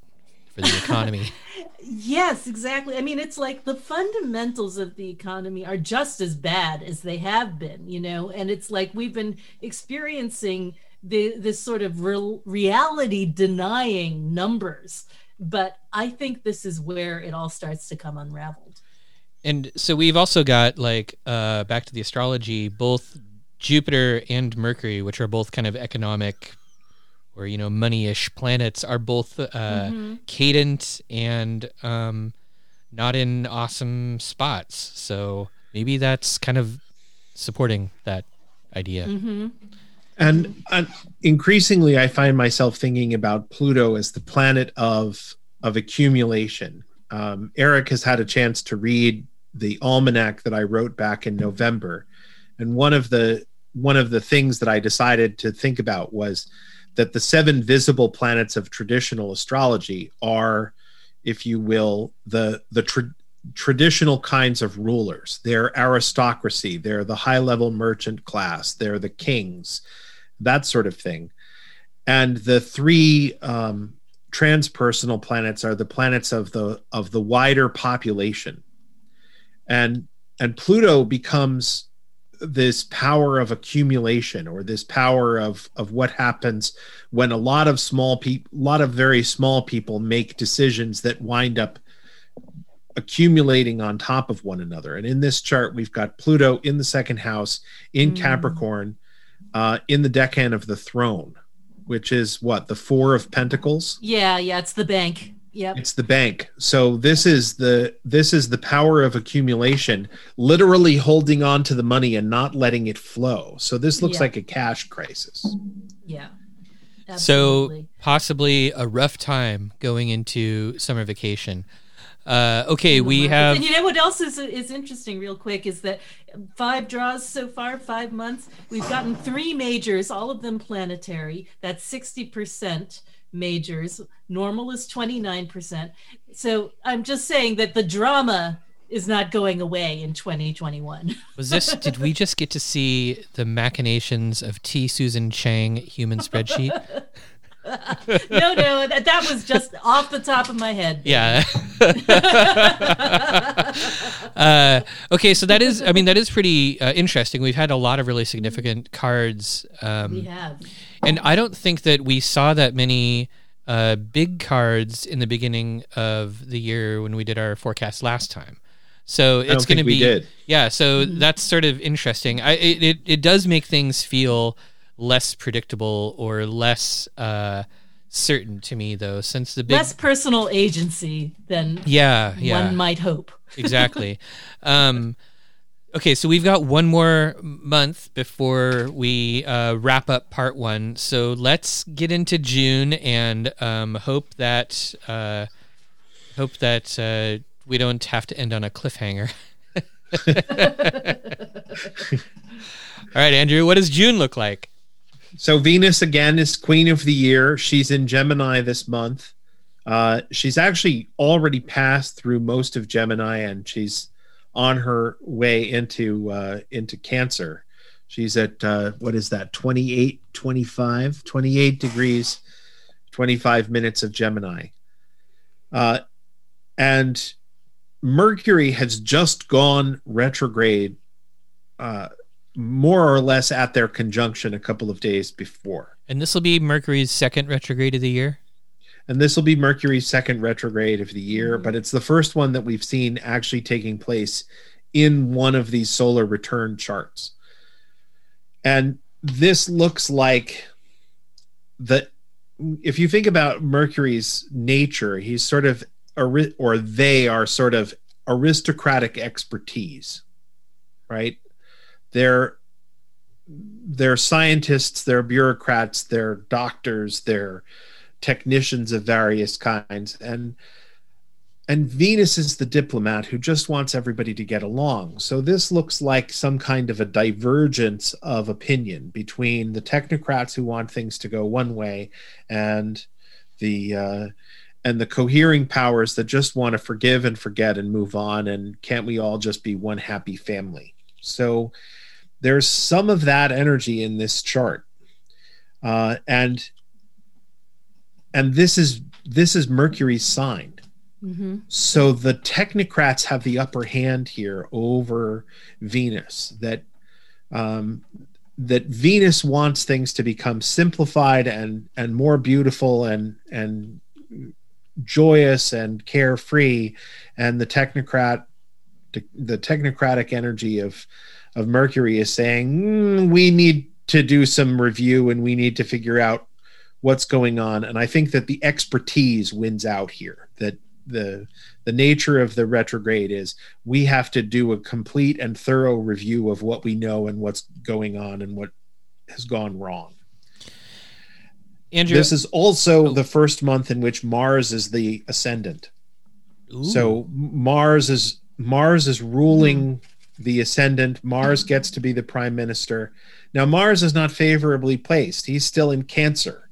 for the economy. [laughs] [laughs] Yes, exactly. I mean, it's like the fundamentals of the economy are just as bad as they have been, you know, and it's like we've been experiencing the this sort of real, reality denying numbers. But I think this is where it all starts to come unraveled. And so we've also got like uh, back to the astrology, both Jupiter and Mercury, which are both kind of economic or you know money-ish planets, are both uh, cadent and um, not in awesome spots. So maybe that's kind of supporting that idea. And, and increasingly, I find myself thinking about Pluto as the planet of of accumulation. Um, Eric has had a chance to read the almanac that I wrote back in November, and one of the one of the things that I decided to think about was that the seven visible planets of traditional astrology are, if you will, the the tra- traditional kinds of rulers. They're aristocracy. They're the high level merchant class. They're the kings, that sort of thing. and the three um, transpersonal planets are the planets of the of the wider population, and and Pluto becomes this power of accumulation or this power of of what happens when a lot of small people a lot of very small people make decisions that wind up accumulating on top of one another and in this chart we've got pluto in the second house in Mm. capricorn uh, in the decan of the throne which is what the four of pentacles Yeah, yeah, it's the bank. Yep. it's the bank so this is the this is the power of accumulation literally holding on to the money and not letting it flow so this looks Yeah. like a cash crisis Yeah. So possibly a rough time going into summer vacation. Uh, okay, we have. And you know what else is is interesting, real quick, is that five draws so far, five months. We've gotten three majors, all of them planetary. That's sixty percent majors. Normal is twenty nine percent. So I'm just saying that the drama is not going away in 2021. [laughs] was this. Did we just get to see the machinations of T. Susan Chang human spreadsheet? [laughs] no, no, that, that was just off the top of my head. Yeah. [laughs] uh, okay, so that is. I mean, that is pretty uh, interesting. We've had a lot of really significant cards. Um, We have. And I don't think that we saw that many uh, big cards in the beginning of the year when we did our forecast last time. So it's going to be did. yeah. So that's sort of interesting. I it, it it does make things feel less predictable or less uh, certain to me though, since the big Less personal agency than yeah yeah one might hope. [laughs] exactly. Um, okay, so we've got one more month before we uh, wrap up part one. So let's get into June and um, hope that uh, hope that uh, we don't have to end on a cliffhanger. [laughs] [laughs] All right, Andrew, what does June look like? So Venus again is Queen of the Year. She's in Gemini this month. Uh, she's actually already passed through most of Gemini, and she's on her way into uh, into Cancer. She's at uh, what is that 28, 25, 28 degrees, 25 minutes of Gemini. Uh, and Mercury has just gone retrograde uh, more or less at their conjunction a couple of days before. And this will be Mercury's second retrograde of the year. And this will be Mercury's second retrograde of the year, mm-hmm. but it's the first one that we've seen actually taking place in one of these solar return charts. And this looks like the if you think about Mercury's nature, he's sort of or they are sort of aristocratic expertise, right? They're they're scientists, they're bureaucrats, they're doctors, they're technicians of various kinds and and Venus is the diplomat who just wants everybody to get along. So this looks like some kind of a divergence of opinion between the technocrats who want things to go one way and the uh, and the cohering powers that just want to forgive and forget and move on and can't we all just be one happy family? So there's some of that energy in this chart. Uh, and and this is this is Mercury's sign. Mm-hmm. So the technocrats have the upper hand here over Venus. That um, that Venus wants things to become simplified and and more beautiful and and joyous and carefree, and the technocrat the technocratic energy of of Mercury is saying "Mm, we need to do some review and we need to figure out what's going on. And I think that the expertise wins out here. That the the nature of the retrograde is we have to do a complete and thorough review of what we know and what's going on and what has gone wrong. Andrew, This is also the first month in which Mars is the ascendant. Ooh. So Mars is Mars is ruling the ascendant. Mars gets to be the prime minister. Now Mars is not favorably placed. He's still in Cancer.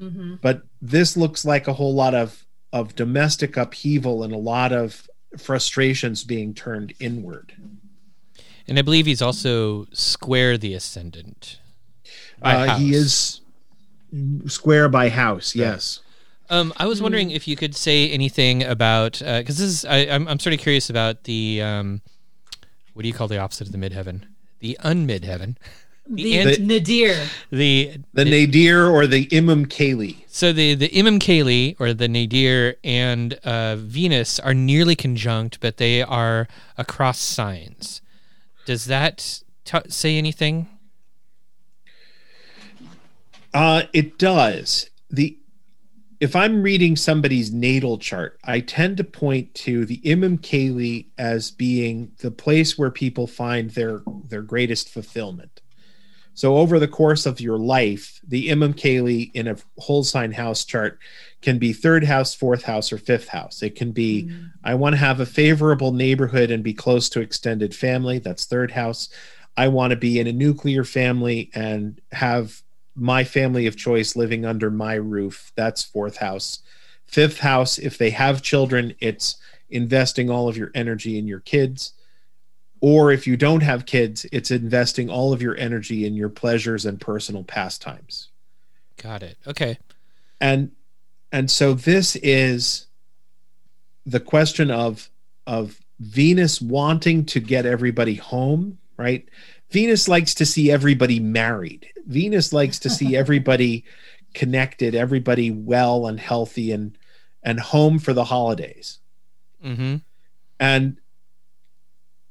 Mm-hmm. But this looks like a whole lot of of domestic upheaval and a lot of frustrations being turned inward. and I believe he's also square the ascendant. by Uh, he is square by house. Yes. Um, I was wondering if you could say anything about because this is I, I'm I'm sort of curious about the um, what do you call the opposite of the midheaven? The unmidheaven. [laughs] The, ant- nadir. The The nadir or the imum coeli. so the the Imum Coeli or the nadir and uh, Venus are nearly conjunct, but they are across signs. Does that t- say anything? Uh, it does. The if I'm reading somebody's natal chart, I tend to point to the Imum Coeli as being the place where people find their their greatest fulfillment. So over the course of your life, the Imum Coeli in a whole sign house chart can be third house, fourth house, or fifth house. It can be mm. I want to have a favorable neighborhood and be close to extended family. That's third house. I want to be in a nuclear family and have my family of choice living under my roof. That's fourth house. Fifth house, if they have children, it's investing all of your energy in your kids. Or if you don't have kids, it's investing all of your energy in your pleasures and personal pastimes. Got it. Okay. And and so this is the question of of Venus wanting to get everybody home, right? Venus likes to see everybody married. Venus likes to see [laughs] everybody connected, everybody well and healthy and and home for the holidays. Mm-hmm. And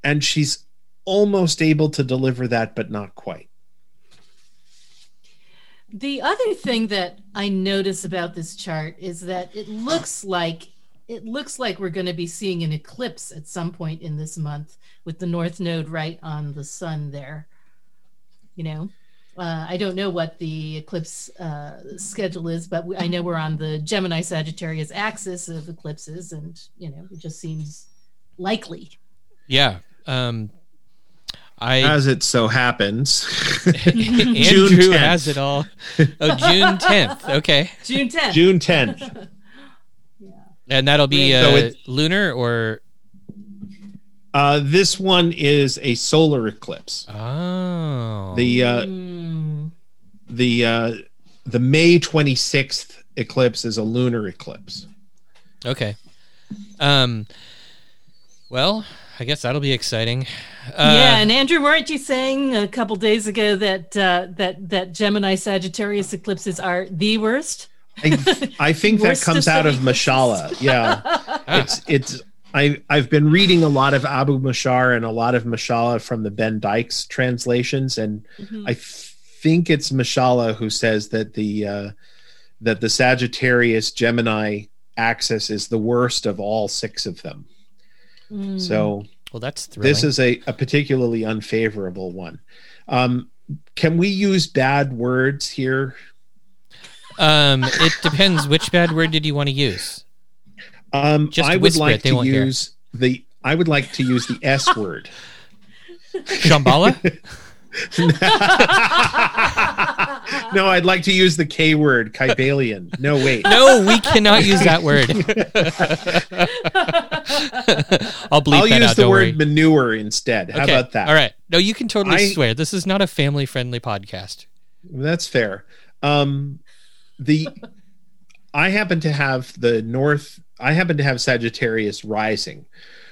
and she's almost able to deliver that but not quite. The other thing that I notice about this chart is that it looks like it looks like we're going to be seeing an eclipse at some point in this month with the north node right on the sun there. You know, uh, I don't know what the eclipse uh, schedule is, but we, I know we're on the Gemini Sagittarius axis of eclipses, and you know, it just seems likely. Yeah. Um, I As it so happens. [laughs] Andrew 10th. has it all. Oh, June [laughs] tenth. Okay, June 10th. June 10th. [laughs] and that'll be So uh, lunar or Uh, this one is a solar eclipse. oh The uh, Hmm. the uh, the May 26th eclipse is a lunar eclipse. okay. Um. Well, I guess that'll be exciting. Uh, yeah, and Andrew, weren't you saying a couple days ago that uh, that that Gemini Sagittarius eclipses are the worst? I, I think that comes out of. Mashallah. Yeah, it's it's. I I've been reading a lot of Abu Mashar and a lot of Mashallah from the Ben Dykes translations, and Mm-hmm. I think it's Mashallah who says that the uh, that the Sagittarius Gemini axis is the worst of all six of them. Mm. So well, that's thrilling. this is a, a particularly unfavorable one. Um, can we use bad words here? Um. It depends. Which bad word did you want to use? Um, Just I would like it, to won't hear. use the. I would like to use the S [laughs] word. Shambhala. [laughs] no, I'd like to use the K word, Kybalion. No, wait. no, we cannot use that word. [laughs] I'll bleep I'll that use out. the word worry. manure instead. How Okay, about that? All right. No, you can totally I- swear. This is not a family-friendly podcast. That's fair. Um, the I happen to have the North. I happen to have Sagittarius rising,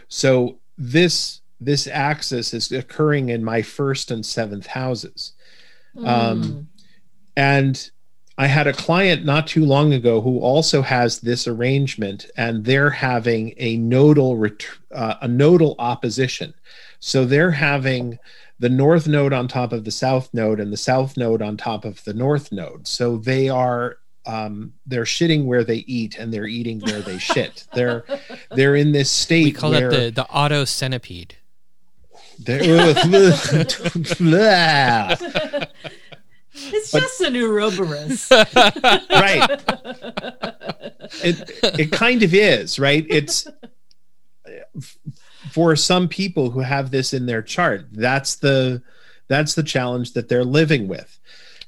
so this this axis is occurring in my first and seventh houses. Um, and I had a client not too long ago who also has this arrangement, and they're having a nodal ret- uh, a nodal opposition. So they're having the north node on top of the south node, and the south node on top of the north node. So they are um, they're shitting where they eat, and they're eating where they [laughs] shit. They're they're in this state We call where that the the auto centipede. they're- [laughs] it's just an Ouroboros. [laughs] right it it kind of is right it's for some people who have this in their chart. That's the that's the challenge that they're living with.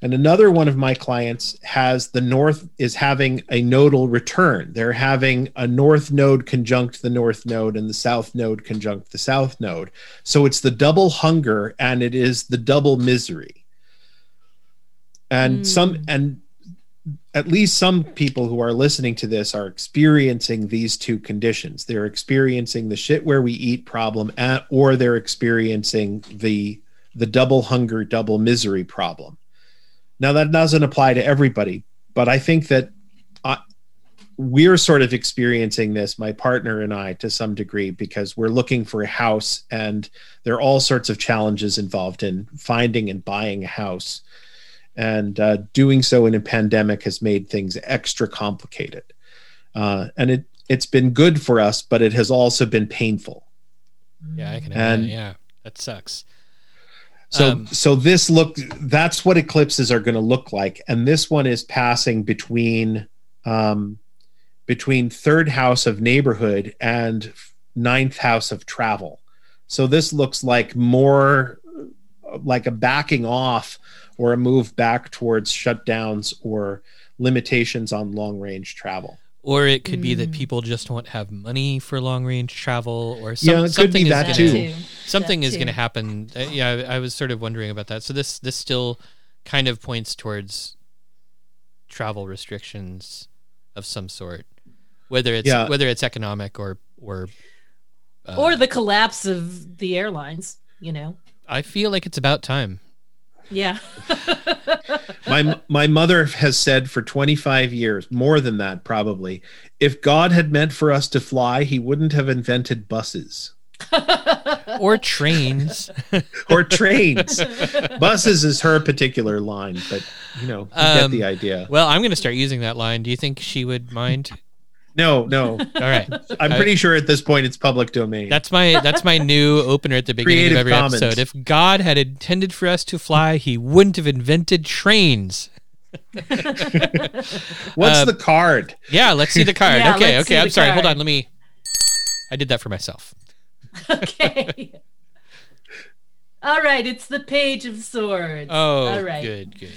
And another one of my clients has the north is having a nodal return. They're having a north node conjunct the north node and the south node conjunct the south node. So it's the double hunger and it is the double misery. And some hmm. and at least some people who are listening to this are experiencing these two conditions. They're experiencing the shit where we eat problem, at, or they're experiencing the the double hunger, double misery problem. Now that doesn't apply to everybody, but I think that I, we're sort of experiencing this, my partner and I, to some degree, because we're looking for a house, and there are all sorts of challenges involved in finding and buying a house and uh, doing so in a pandemic has made things extra complicated. Uh, and it it's been good for us, but it has also been painful. Yeah, I can. And- imagine. yeah, that sucks. So Um, so this look that's what eclipses are going to look like, and this one is passing between um, between third house of neighborhood and ninth house of travel. So this looks like more like a backing off or a move back towards shutdowns or limitations on long range travel. Or it could be that Mm. people just won't have money for long range travel, or some, Yeah, it could something be is that gonna, too. Something That is going to happen. Uh, yeah, I, I was sort of wondering about that. So this this still kind of points towards travel restrictions of some sort, whether it's Yeah. whether it's economic or or uh, or the collapse of the airlines. You know, I feel like it's about time. Yeah. [laughs] my my mother has said for 25 years more than that probably if god had meant for us to fly he wouldn't have invented buses [laughs] or trains. [laughs] or trains buses is her particular line but you know you get Um, the idea well, I'm going to start using that line. Do you think she would mind? No no [laughs] All right. i'm I- pretty sure at this point it's public domain That's my that's my [laughs] new opener at the beginning Creative of every Commons. episode. If God had intended for us to fly, He wouldn't have invented trains. [laughs] what's uh, the card Yeah, let's see the card. Yeah, okay, okay. I'm the sorry. Hold on. Let me. I did that for myself. okay. All right, it's the Page of Swords. Oh, all right. good, good.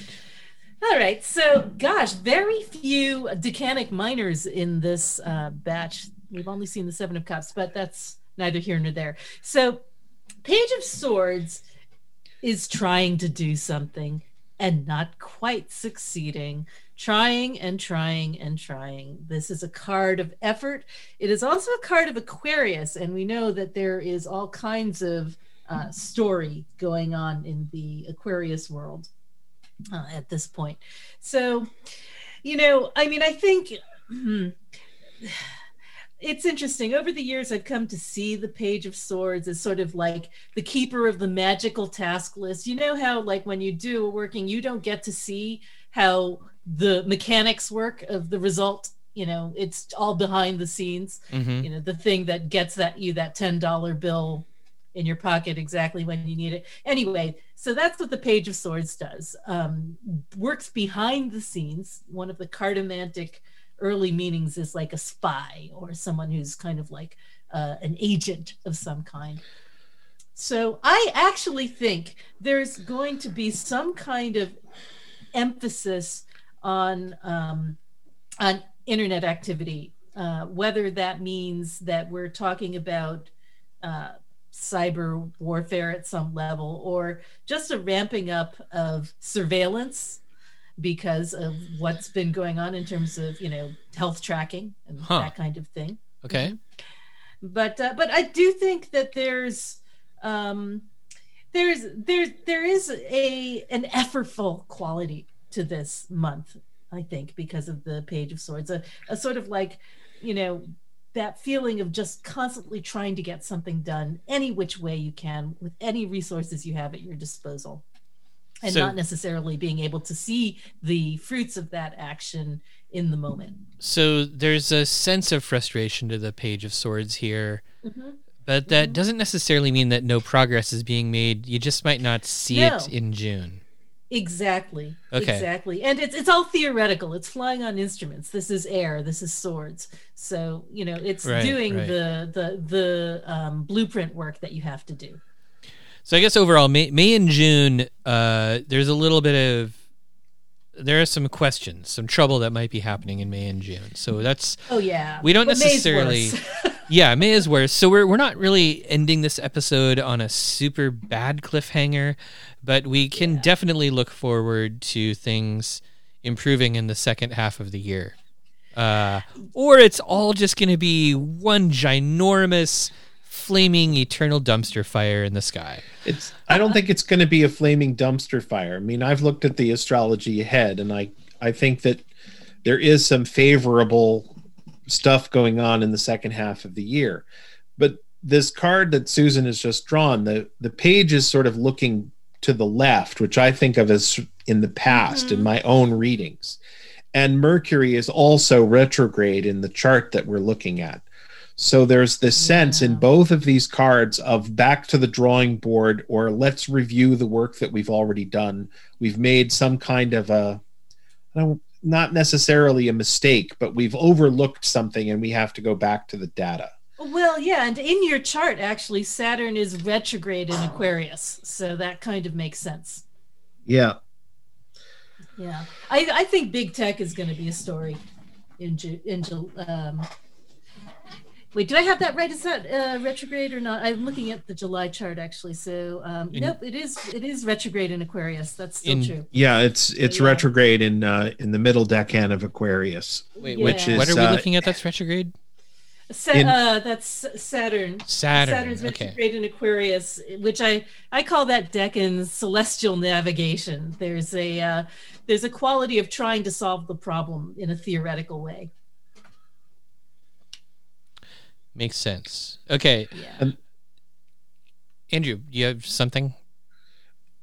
All right. So, gosh, very few decanic minors in this uh, batch. We've only seen the Seven of Cups, but that's neither here nor there. So, Page of Swords is trying to do something and not quite succeeding. Trying and trying and trying. This is a card of effort. It is also a card of Aquarius, and we know that there is all kinds of uh, story going on in the Aquarius world uh, at this point. So, you know, I mean, I think hmm, it's interesting. Over the years, I've come to see the Page of Swords as sort of like the keeper of the magical task list. You know how, like, when you do a working, you don't get to see how the mechanics work of the result. You know, it's all behind the scenes hmm you know the thing that gets that you that $10 bill in your pocket exactly when you need it. Anyway so that's what the page of swords does. Um, works behind the scenes. One of the cartomantic early meanings is like a spy or someone who's kind of like uh, an agent of some kind. So i actually think there's going to be some kind of emphasis on um, on internet activity, uh, whether that means that we're talking about uh, cyber warfare at some level or just a ramping up of surveillance because of what's been going on in terms of you know health tracking and Huh. that kind of thing Okay. but uh, but I do think that there's um, there's there there is a an effortful quality to this month. I think because of the Page of Swords, a, a sort of like you know that feeling of just constantly trying to get something done any which way you can with any resources you have at your disposal and So- not necessarily being able to see the fruits of that action in the moment So there's a sense of frustration to the Page of Swords here, Mhm. but that doesn't necessarily mean that no progress is being made. You just might not see No. it in June. Exactly. Okay. Exactly. And it's it's all theoretical. It's flying on instruments. This is air. This is swords. So you know it's Right, doing right. the the the um, blueprint work that you have to do. So I guess overall, May, May and June, uh, there's a little bit of there are some questions, some trouble that might be happening in May and June. So that's Oh yeah. We don't But necessarily-. [laughs] yeah, May is worse. So we're we're not really ending this episode on a super bad cliffhanger, but we can definitely look forward to things improving in the second half of the year. Uh, or it's all just going to be one ginormous, flaming, eternal dumpster fire in the sky. It's I don't think it's going to be a flaming dumpster fire. I mean, I've looked at the astrology ahead and I I think that there is some favorable stuff going on in the second half of the year. But this card that Susan has just drawn, the the page is sort of looking to the left, which I think of as in the past in mm-hmm. my own readings. And Mercury is also retrograde in the chart that we're looking at. So there's this sense in both of these cards of back to the drawing board or let's review the work that we've already done. We've made some kind of a I don't- not necessarily a mistake, but we've overlooked something and we have to go back to the data. Well, yeah, and in your chart, actually, Saturn is retrograde in Aquarius, so that kind of makes sense. Yeah. Yeah, I, I think big tech is going to be a story in Ju- in Ju- um. Wait, do I have that right? Is that uh, retrograde or not? I'm looking at the July chart actually. So um, In- nope, it is it is retrograde in Aquarius. That's still In- true. Yeah, it's it's Yeah. retrograde in uh, in the middle decan of Aquarius. Wait, Yeah. which Which is what are we uh, looking at? That's retrograde. Sa- in- uh, that's Saturn. Saturn. Saturn's okay. retrograde in Aquarius, which I I call that decan's celestial navigation. There's a uh, there's a quality of trying to solve the problem in a theoretical way. Makes sense. Okay, Yeah. And- Andrew, you have something?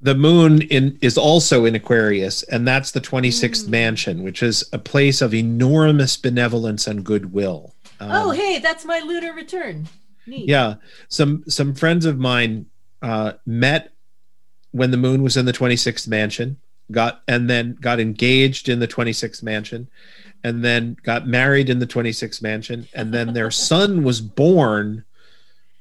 the moon in is also in Aquarius, and that's the 26th Mm. mansion, which is a place of enormous benevolence and goodwill. Um, oh, hey, that's my lunar return. Neat. yeah. Some some friends of mine uh, met when the moon was in the 26th mansion, got and then got engaged in the 26th mansion, and then got married in the 26th mansion, and then their son was born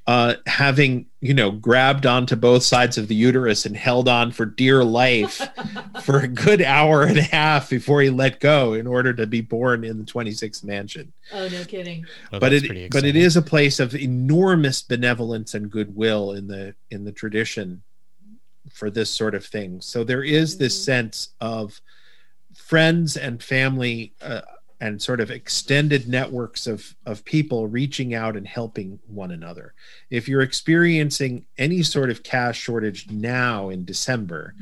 uh, having you know grabbed onto both sides of the uterus and held on for dear life [laughs] for a good hour and a half before he let go in order to be born in the 26th mansion Oh, no kidding. Well, but that's it but it exciting. is a place of enormous benevolence and goodwill in the in the tradition for this sort of thing so there is this Mhm. sense of friends and family uh, and sort of extended networks of of people reaching out and helping one another if you're experiencing any sort of cash shortage now in december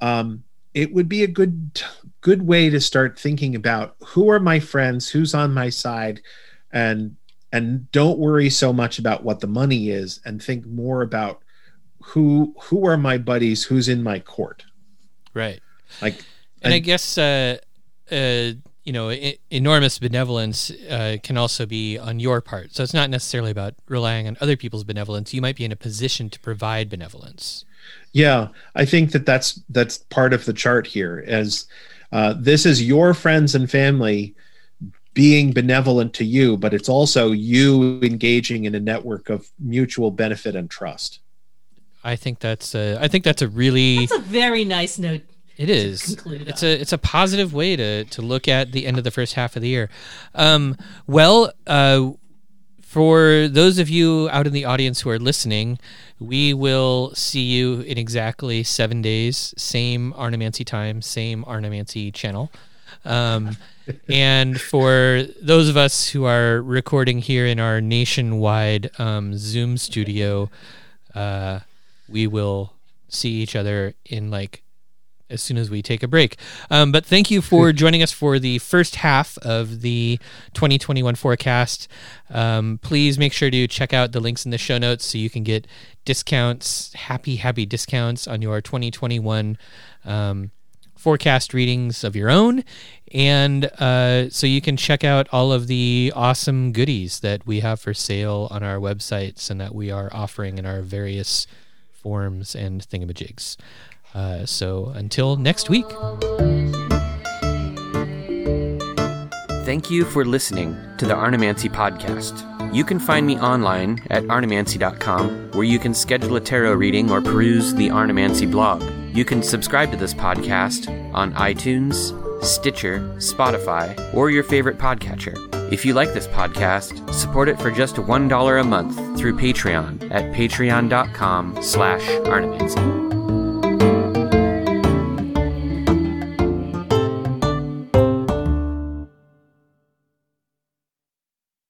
um, it would be a good good way to start thinking about who are my friends who's on my side and and don't worry so much about what the money is and think more about who who are my buddies who's in my court right. like And I And- guess uh, uh, you know, e- enormous benevolence uh, can also be on your part. So it's not necessarily about relying on other people's benevolence. You might be in a position to provide benevolence. yeah i think that that's that's part of the chart here as uh, this is your friends and family being benevolent to you but it's also you engaging in a network of mutual benefit and trust I think that's a, I think that's a really That's a very nice note. It is. It's a it's a positive way to to look at the end of the first half of the year. Um, well, uh, for those of you out in the audience who are listening, we will see you in exactly seven days. Same Arnemancy time, same Arnemancy channel. Um, [laughs] and for those of us who are recording here in our nationwide um, Zoom studio, uh, we will see each other in like as soon as we take a break. Um, but thank you for [laughs] joining us for the first half of the 2021 forecast. Um, please make sure to check out the links in the show notes so you can get discounts, happy, happy discounts on your 2021 um, forecast readings of your own. And uh, so you can check out all of the awesome goodies that we have for sale on our websites and that we are offering in our various forms and thingamajigs. Uh, so until next week. Thank you for listening to the Arnemancy podcast. You can find me online at arnemancy.com, where you can schedule a tarot reading or peruse the Arnemancy blog. You can subscribe to this podcast on iTunes, Stitcher, Spotify, or your favorite podcatcher. If you like this podcast, support it for just $1 a month through Patreon at patreon.com slash arnemancy.